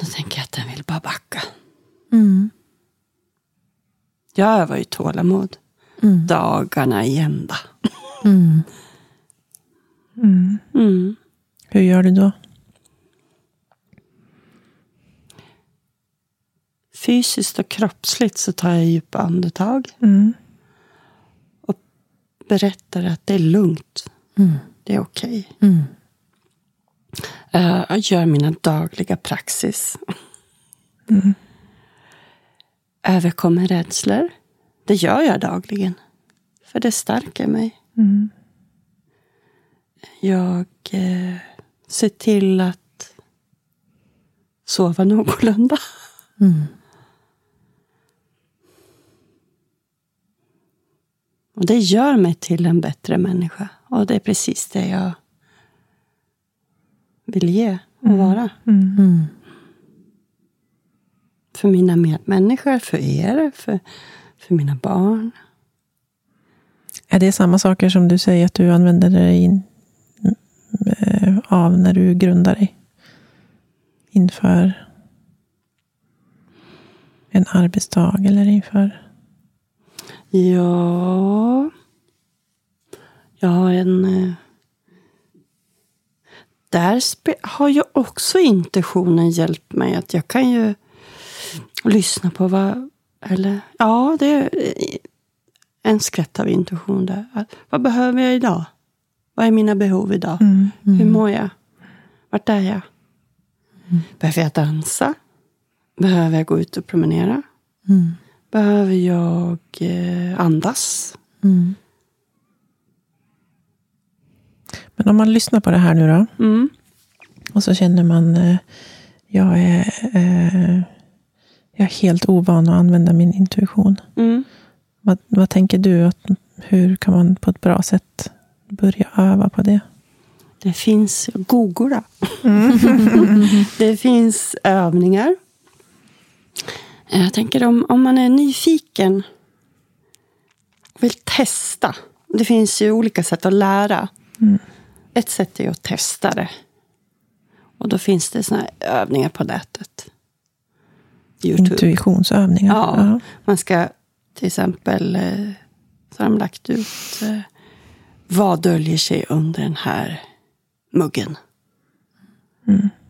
Då tänker jag att den vill bara backa. Mm. Jag övar ju tålamod. Mm. Dagarna i ända. Mm. Mm. Hur gör du då? Fysiskt och kroppsligt så tar jag djupa andetag. Mm. Berättar att det är lugnt. Mm. Det är okej. Mm. Eh, Jag gör mina dagliga praxis. Mm. Överkommer rädslor. Det gör jag dagligen. För det stärker mig. Mm. Jag eh, ser till att sova någorlunda. Mm. Och det gör mig till en bättre människa. Och det är precis det jag vill ge och vara. Mm. Mm. För mina medmänniskor, för er, för, för mina barn. Är det samma saker som du säger att du använder dig in, Eh, av när du grundar dig? Inför en arbetsdag eller inför... Ja. Jag har en... Eh, där har ju också intuitionen hjälpt mig. Att jag kan ju lyssna på vad... Eller ja, det är en skvätt av intuition där. Vad behöver jag idag? Vad är mina behov idag? Mm. Hur mår jag? Vart är jag? Behöver jag dansa? Behöver jag gå ut och promenera? Mm. Behöver jag eh, andas? Mm. Men om man lyssnar på det här nu då. Mm. Och så känner man, eh, jag är, eh, jag är helt ovan att använda min intuition. Mm. Vad, vad tänker du? Att, hur kan man på ett bra sätt börja öva på det? Det finns googla. det finns övningar. Jag tänker om, om man är nyfiken och vill testa. Det finns ju olika sätt att lära. Ett sätt är att testa det. Och då finns det såna här övningar på nätet. Youtube. Intuitionsövningar. Ja, man ska till exempel eh, så har de lagt ut eh, vad döljer sig under den här muggen.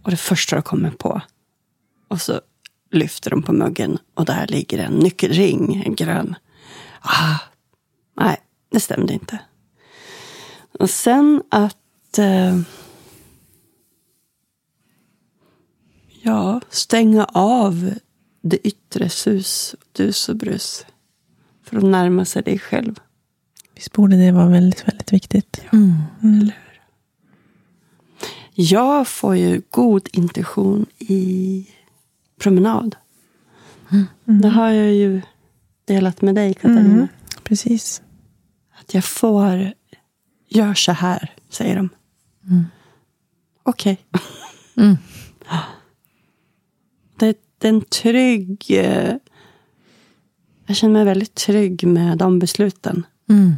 Och det första de kommer på. Och så lyfter de på muggen och där ligger en nyckelring, en grön. Ah, nej, det stämde inte. Och sen att eh, ja, stänga av det yttre sus, dus och brus. För att närma sig dig själv. Visst borde det vara väldigt, väldigt viktigt. Mm. Jag får ju god intuition i promenad. Det har jag ju delat med dig, Katarina. Mm. Precis. Att jag får, gör så här, säger de. Okej. Mm. Det, det är en trygg... eh, Jag känner mig väldigt trygg med de besluten. Mm.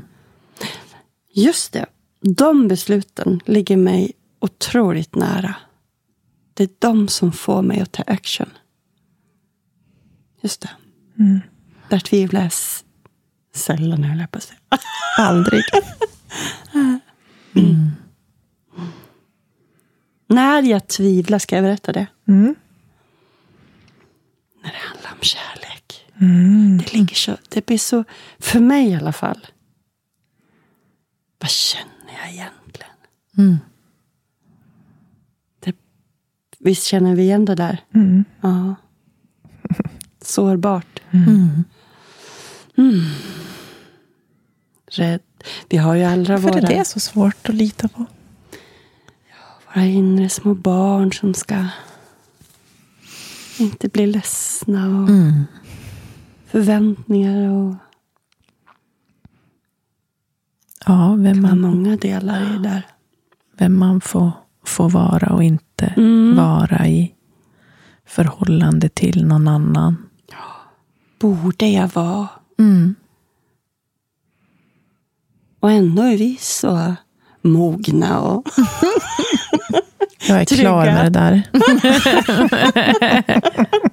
Just det. De besluten ligger mig otroligt nära. Det är de som får mig att ta action. Just det. Mm. Där tvivlar jag sällan, höll jag på att säga. Aldrig. När jag tvivlar, ska jag berätta det? Mm. När det handlar om kärlek. Mm. Det, ligger så, det blir så, för mig i alla fall. Vad känner jag egentligen? Mm. Det, visst känner vi igen det där? Mm. Ja. Sårbart. Mm. Rädd. Vi har ju alla Varför våra, är det så svårt att lita på? våra inre små barn som ska inte bli ledsna. Och Mm. förväntningar och Ja, vem man, många delar i det där. vem man får, får vara och inte Mm. vara i förhållande till någon annan. Borde jag vara? Mm. Och ändå är vi så mogna och Jag är Trygga. klar med det där.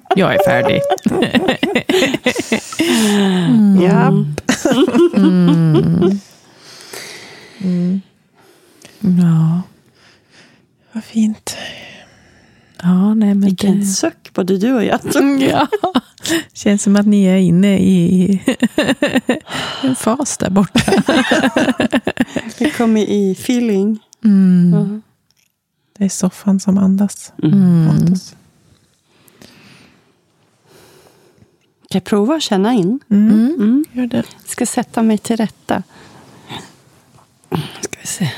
Jag är färdig. ja. Ja, Vad fint. ja nej men Vilken det... suck både du och jag tog. Ja, känns som att ni är inne i en fas där borta. Vi kom i feeling. Mm. Ja. Det är soffan som andas Mm. oss. Ska jag prova att känna in? Mm. Mm. Gör det. Jag ska sätta mig till rätta. Ska vi se.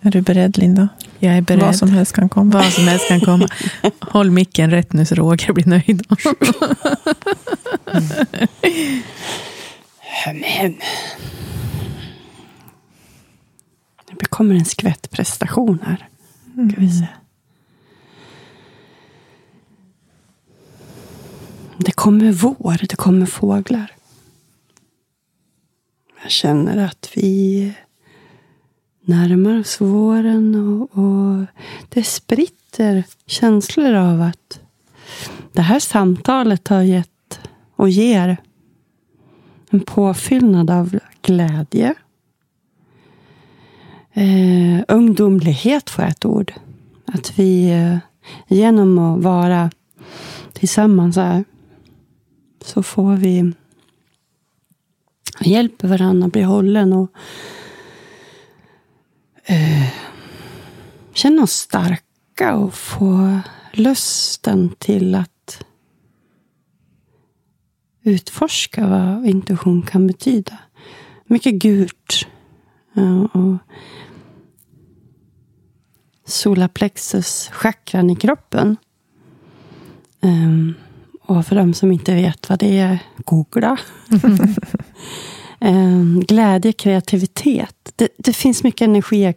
Är du beredd, Linda? Jag är beredd. Vad som helst kan komma. Vad som helst kan komma. Håll micken rätt nu så Roger blir nöjd. Hem. Det kommer en skvätt prestation här. Ska vi se. Det kommer vår, det kommer fåglar. Jag känner att vi närmar oss våren och, och det spritter känslor av att det här samtalet har gett och ger en påfyllnad av glädje. Eh, ungdomlighet får jag ett ord. Att vi eh, genom att vara tillsammans här så får vi hjälper varandra att bli hållen och känna oss starka och få lusten till att utforska vad intuition kan betyda. Mycket gult. ja, Och solarplexus chakran i kroppen. Ehm, och för de som inte vet vad det är, googla. Ehm, glädje, kreativitet. Det, det finns mycket energi och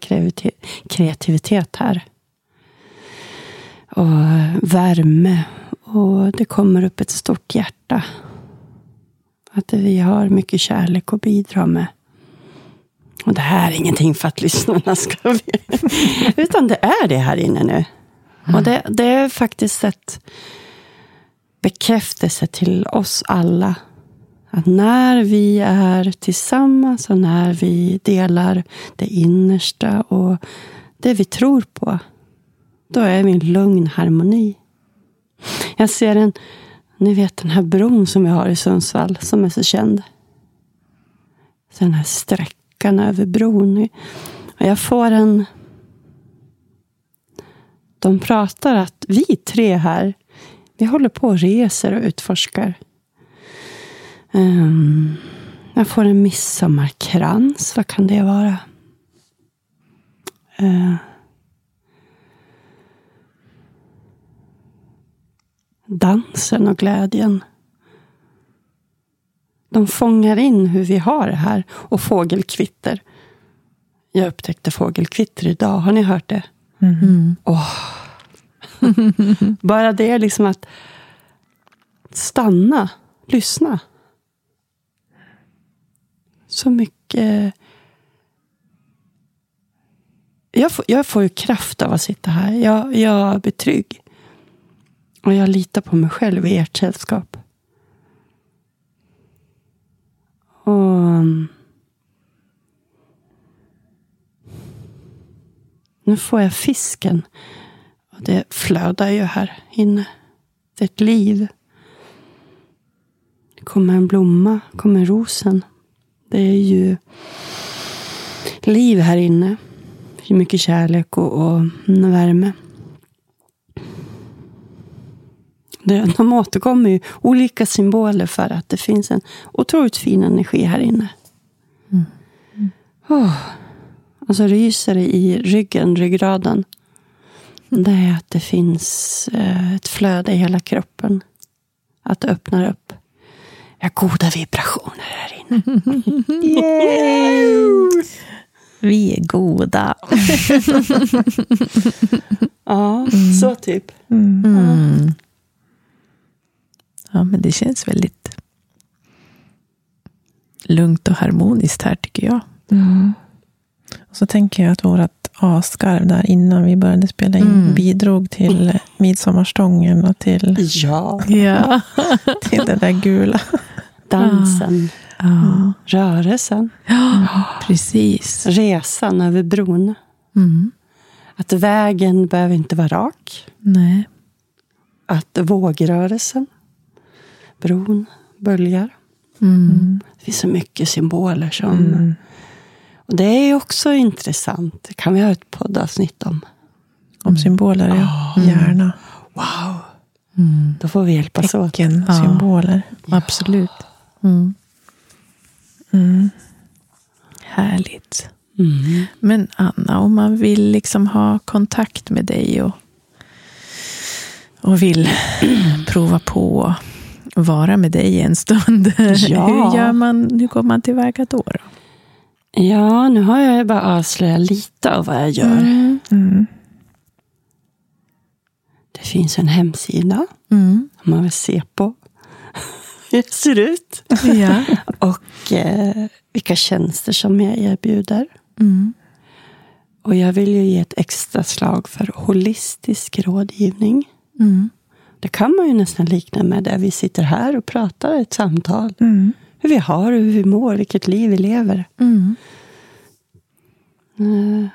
kreativitet här. Och värme. Och det kommer upp ett stort hjärta. Att vi har mycket kärlek att bidra med. Och det här är ingenting för att lyssnarna ska veta. Utan det är det här inne nu. Och det, det är faktiskt ett bekräftelse till oss alla. Att när vi är tillsammans och när vi delar det innersta och det vi tror på. Då är vi i en lugn harmoni. Jag ser en, ni vet den här bron som vi har i Sundsvall som är så känd. Så den här sträckan över bron. Och jag får en... De pratar att vi tre här, vi håller på och reser och utforskar. Um, jag får en midsommarkrans. Vad kan det vara? Uh, dansen och glädjen. De fångar in hur vi har det här. Och fågelkvitter. Jag upptäckte fågelkvitter idag. Har ni hört det? Mm. Åh. Bara det liksom att stanna, lyssna så mycket... Jag får, jag får ju kraft av att sitta här. Jag, jag blir trygg. Och jag litar på mig själv i ert sällskap. Och... Nu får jag fisken. Och det flödar ju här inne. Det är ett liv. Det kommer en blomma, kommer rosen. Det är ju liv här inne. Mycket kärlek och, och värme. De återkommer ju olika symboler för att det finns en otroligt fin energi här inne. Mm. Oh. Och så ryser det i ryggen, ryggraden. Det är att det finns eh, ett flöde i hela kroppen. Att det öppnar upp. Vi har goda vibrationer här inne. Yay! Vi är goda. ja, så typ. Mm. Mm. Ja, men det känns väldigt lugnt och harmoniskt här, tycker jag. Mm. Och så tänker jag att vårt asgarv där innan vi började spela in mm. bidrog till midsommarstången och till, ja. ja. till det där gula. Dansen. Ja. Rörelsen. Ja, precis. Resan över bron. Mm. Att vägen behöver inte vara rak. Nej. Att vågrörelsen. Bron böljar. Mm. Det finns så mycket symboler som... Mm. Och det är också intressant. Det kan vi ha ett poddavsnitt om. Om symboler, ja. Oh. Gärna. Wow. Mm. Då får vi hjälpas åt. Tecken, symboler. Ja. Absolut. Mm. Mm. Härligt. Mm. Men Anna, om man vill liksom ha kontakt med dig och, och vill prova på att vara med dig en stund. Ja. hur, gör man, hur går man tillväga då? då? Ja, nu har jag bara avslöjat lite av vad jag gör. Mm. Mm. Det finns en hemsida. Mm. Om man vill se på hur det ser ut. Ja. och eh, vilka tjänster som jag erbjuder. Mm. Och jag vill ju ge ett extra slag för holistisk rådgivning. Mm. Det kan man ju nästan likna med där vi sitter här och pratar ett samtal. Hur vi har hur vi mår, vilket liv vi lever. Mm. Eh.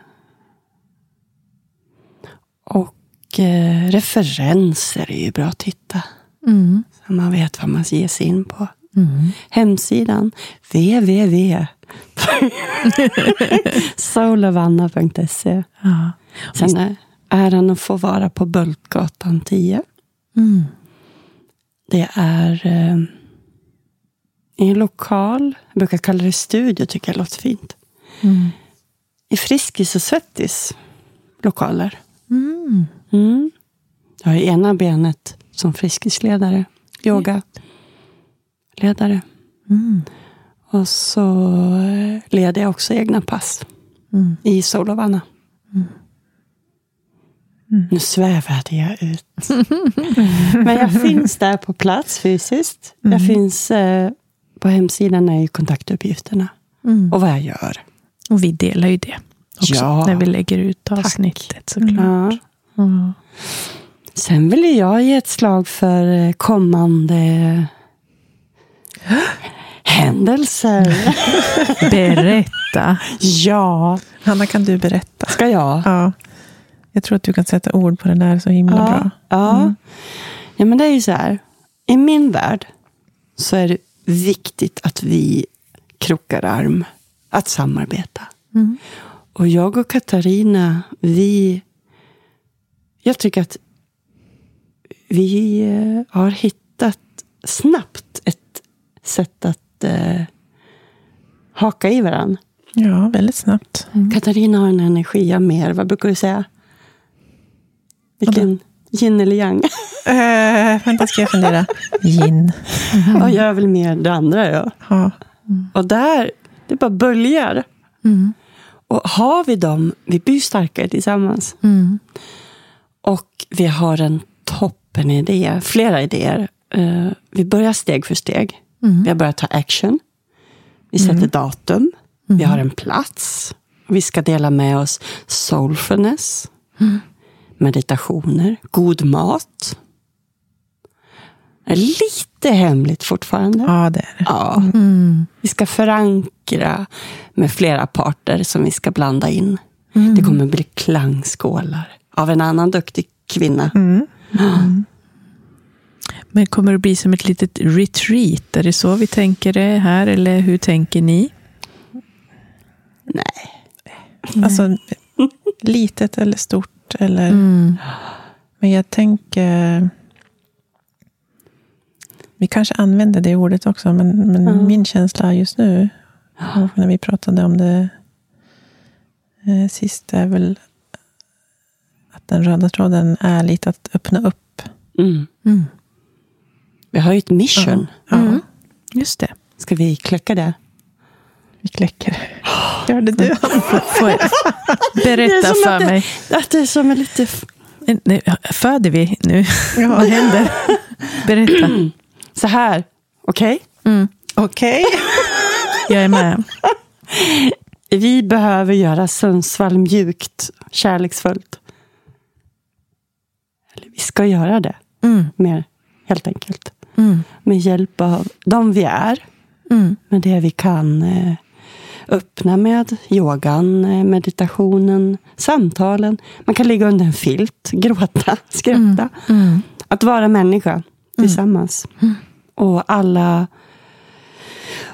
Och eh, referenser är ju bra att titta. Mm. Så man vet vad man ger sig in på. Mm. Hemsidan www soulavanna.se Ja. Sen är äran att få vara på Bultgatan 10. Mm. Det är eh, i en lokal, jag brukar kalla det studio, tycker jag låter fint. Mm. I Friskis och Svettis lokaler. Mm. Mm. Jag har ena benet som Friskisledare, yogaledare. Mm. Och så eh, leder jag också egna pass Mm. i Solavanna. Mm. Nu svävade jag ut. Men jag finns där på plats fysiskt. Jag Mm. finns eh, på hemsidan är ju kontaktuppgifterna Mm. och vad jag gör. Och vi delar ju det också Ja. när vi lägger ut avsnittet såklart. Ja. Ja. Sen vill jag ge ett slag för eh, kommande händelser. Berätta. ja, Hanna, kan du berätta? ska jag? Ja. Jag tror att du kan sätta ord på det där så himla Ja, bra. ja. Mm. ja, men det är ju så här. I min värld så är det viktigt att vi krokar arm. Att samarbeta. Mm. Och jag och Katarina, vi... Jag tycker att vi eh, har hittat snabbt ett sätt att eh, haka i varandra. Ja, väldigt snabbt. Katarina har en energi jag mer, vad brukar du säga? Vilken yin eller yang? Äh, vänta, ska jag fundera. Gin. Ja, jag är väl mer det andra. Ja. Ja. Och där, det bara böljar. Mm. Och har vi dem, vi blir starkare tillsammans. Mm. Och vi har en toppen idé, flera idéer. Eh, vi börjar steg för steg. Mm. Vi har börjat ta action. Vi sätter datum. Vi har en plats. Vi ska dela med oss soulfulness, meditationer, god mat. Lite hemligt fortfarande. Ja, det är det. Ja. Mm. Vi ska förankra med flera parter som vi ska blanda in. Mm. Det kommer bli klangskålar av en annan duktig kvinna. Mm. Men kommer det bli som ett litet retreat? Är det så vi tänker det här? Eller hur tänker ni? Nej. Alltså, litet eller stort. Eller, Mm. Men jag tänker... Vi kanske använder det ordet också, men, men Ja. min känsla just nu, när vi pratade om det eh, sist, är väl att den röda tråden är lite att öppna upp. Mm. Mm. Vi har ju ett mission. Ja, Mm. Just det. Ska vi kläcka det? vi kläcker. Gör det du? Får jag berätta för att det- mig? Att det är som en lite... Nu, föder vi nu? Ja. Vad händer? Berätta. Så här. Okej? Mm. Okej. Jag är med. Vi behöver göra Sundsvall mjukt, kärleksfullt. Eller vi ska göra det. Mm. Mer, helt enkelt. Mm. Med hjälp av de vi är. Mm. Med det vi kan eh, öppna med. Yogan, eh, meditationen, samtalen. Man kan ligga under en filt, gråta, skratta. Mm. Att vara människa tillsammans. Och alla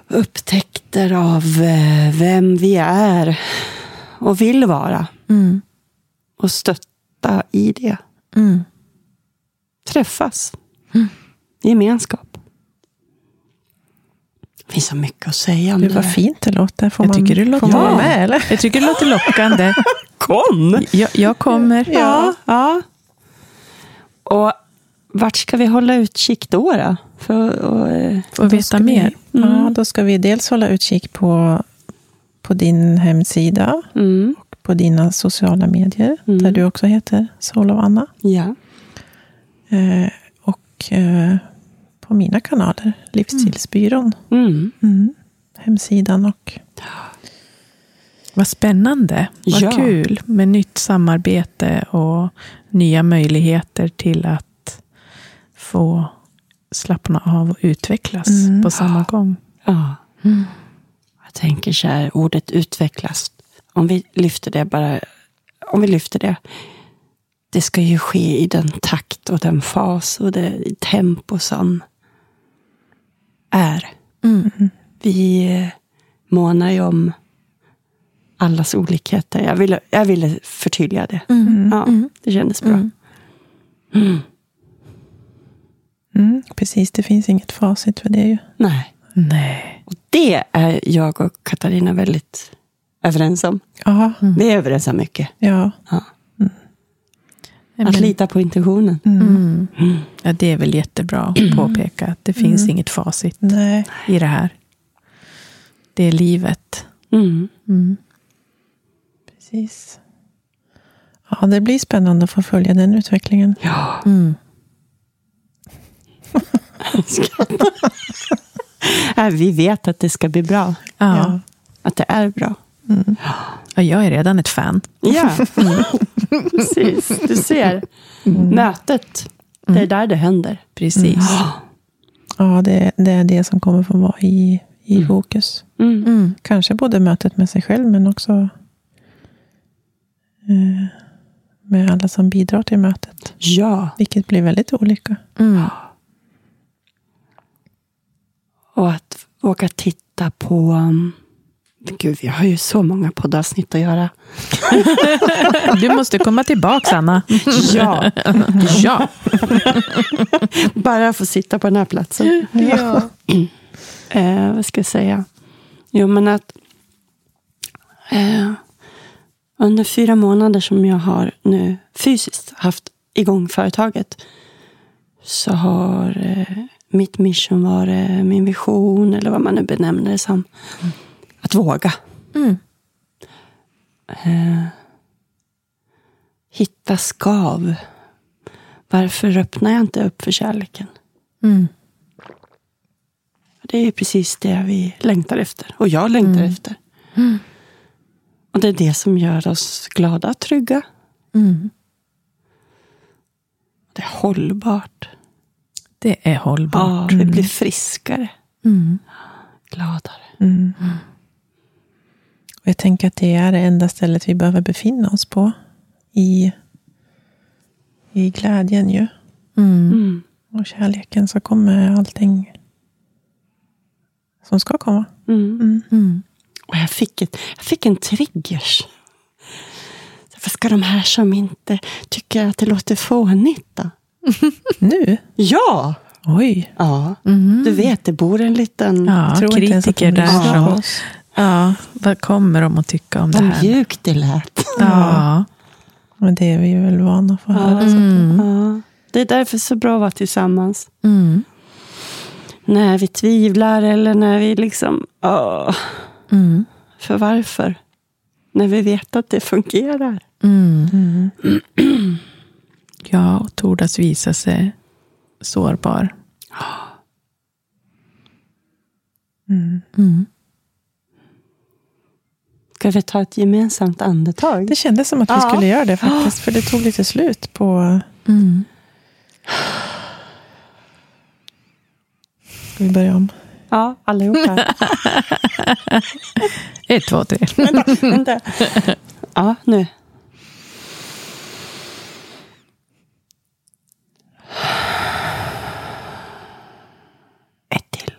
upptäckter av eh, vem vi är och vill vara. Mm. Och stötta i det. Mm. Träffas. Gemenskap. Det finns så mycket att säga om Gud det vad fint det låter. Får Jag man, tycker det låter får man vara med eller? Jag tycker det låter lockande. Kom! Jag, jag kommer. Ja. ja. Och vart ska vi hålla utkik då? då? För, och, eh, veta mer. Vi, ja, då ska vi dels hålla utkik på, på din hemsida. mm, På dina sociala medier. Mm. Där du också heter Sol och Anna. ja. Eh, och eh, på mina kanaler. Livsstilsbyrån. Mm. Mm. Hemsidan och... Vad spännande. Vad Ja. kul med nytt samarbete och nya möjligheter till att få slappna av och utvecklas Mm. på samma gång. ja. Jag tänker så här, ordet utvecklas. Om vi lyfter det bara. Om vi lyfter det. Det ska ju ske i den takt och den fas och det tempo som är. Mm. Vi eh, månar ju om allas olikheter. Jag ville, jag ville förtydliga det. Mm. Ja, det kändes bra. Mm. Mm. Mm, precis, det finns inget facit för det ju. Nej. Nej. Och det är jag och Katarina väldigt överens om. Ja, Vi är överens om mycket. ja. Ja. Men- Att lita på intuitionen. Mm. Ja, det är väl jättebra att påpeka att det finns inget facit Nej. i det här. Det är livet. Mm. Mm. Precis. Ja, det blir spännande att få följa den utvecklingen. Ja. Mm. Nej, Vi vet att det ska bli bra. Ja. Att det är bra. ja, jag är redan ett fan. Ja, precis. Du ser. Mötet. Det är där det händer. Precis. Ja, det, det är det som kommer få vara i, i fokus. Mm. Mm. Kanske både mötet med sig själv, men också eh, med alla som bidrar till mötet. Ja, Vilket blir väldigt olika. Mm. Och att våga titta på... um, Gud, vi har ju så många poddavsnitt att göra. Du måste komma tillbaka, Anna. Ja, Ja. bara få sitta på den här platsen. ja. Eh, vad ska jag säga? Jo, men att eh, under fyra månader som jag har nu fysiskt haft igång företaget så har eh, mitt mission varit min vision, eller vad man nu benämner det som. Att våga. Mm. Eh, hitta skav. Varför öppnar jag inte upp för kärleken? Mm. Det är precis det vi längtar efter. Och jag längtar efter. Och det är det som gör oss glada, trygga. Mm. Det är hållbart. Det är hållbart. Ja, vi blir friskare, Mm. gladare. Mm. Och jag tänker att det är det enda stället vi behöver befinna oss på. I, i glädjen ju. Mm. Mm. Och kärleken så kommer allting som ska komma. Mm. Mm. Mm. Och jag fick, ett, jag fick en triggers. Varför ska de här som inte tycker att det låter fånigt då? Nu? Ja! Oj. Ja, Mm. du vet, det bor en liten... Ja, kritiker där oss. Ja, vad kommer de att tycka om det Vad här? mjukt det lät. Ja. Men det är vi väl vana att få höra. Mm. Ja. Det är därför så bra att vara tillsammans. Mm. När vi tvivlar eller när vi liksom... åh, Mm. för varför? När vi vet att det fungerar. Ja, och tordas visa sig sårbar. Mm. Mm. Ska vi ta ett gemensamt andetag? Det kändes som att vi Ja. skulle göra det faktiskt. För det tog lite slut på... Mm. Ska vi börja om? Ja, allihopa. Ett, två, tre. vänta, vänta. Ja, nu. Ett till.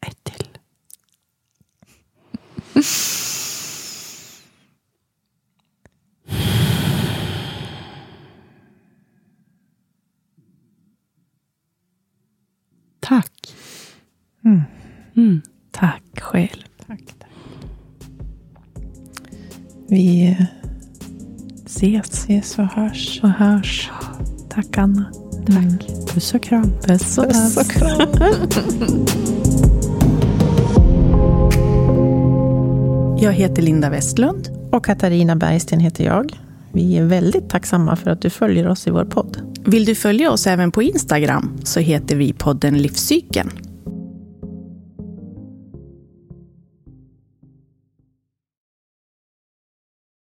Ett till. Tack. Mm. Mm. Tack själv. Tack. Vi eh, Ses ses och hörs. och hörs. Tack Anna. Tack. Puss och kram. Puss och Puss och kram. Jag heter Linda Westlund. Och Katarina Bergsten heter jag. Vi är väldigt tacksamma för att du följer oss i vår podd. Vill du följa oss även på Instagram så heter vi podden Livscykeln.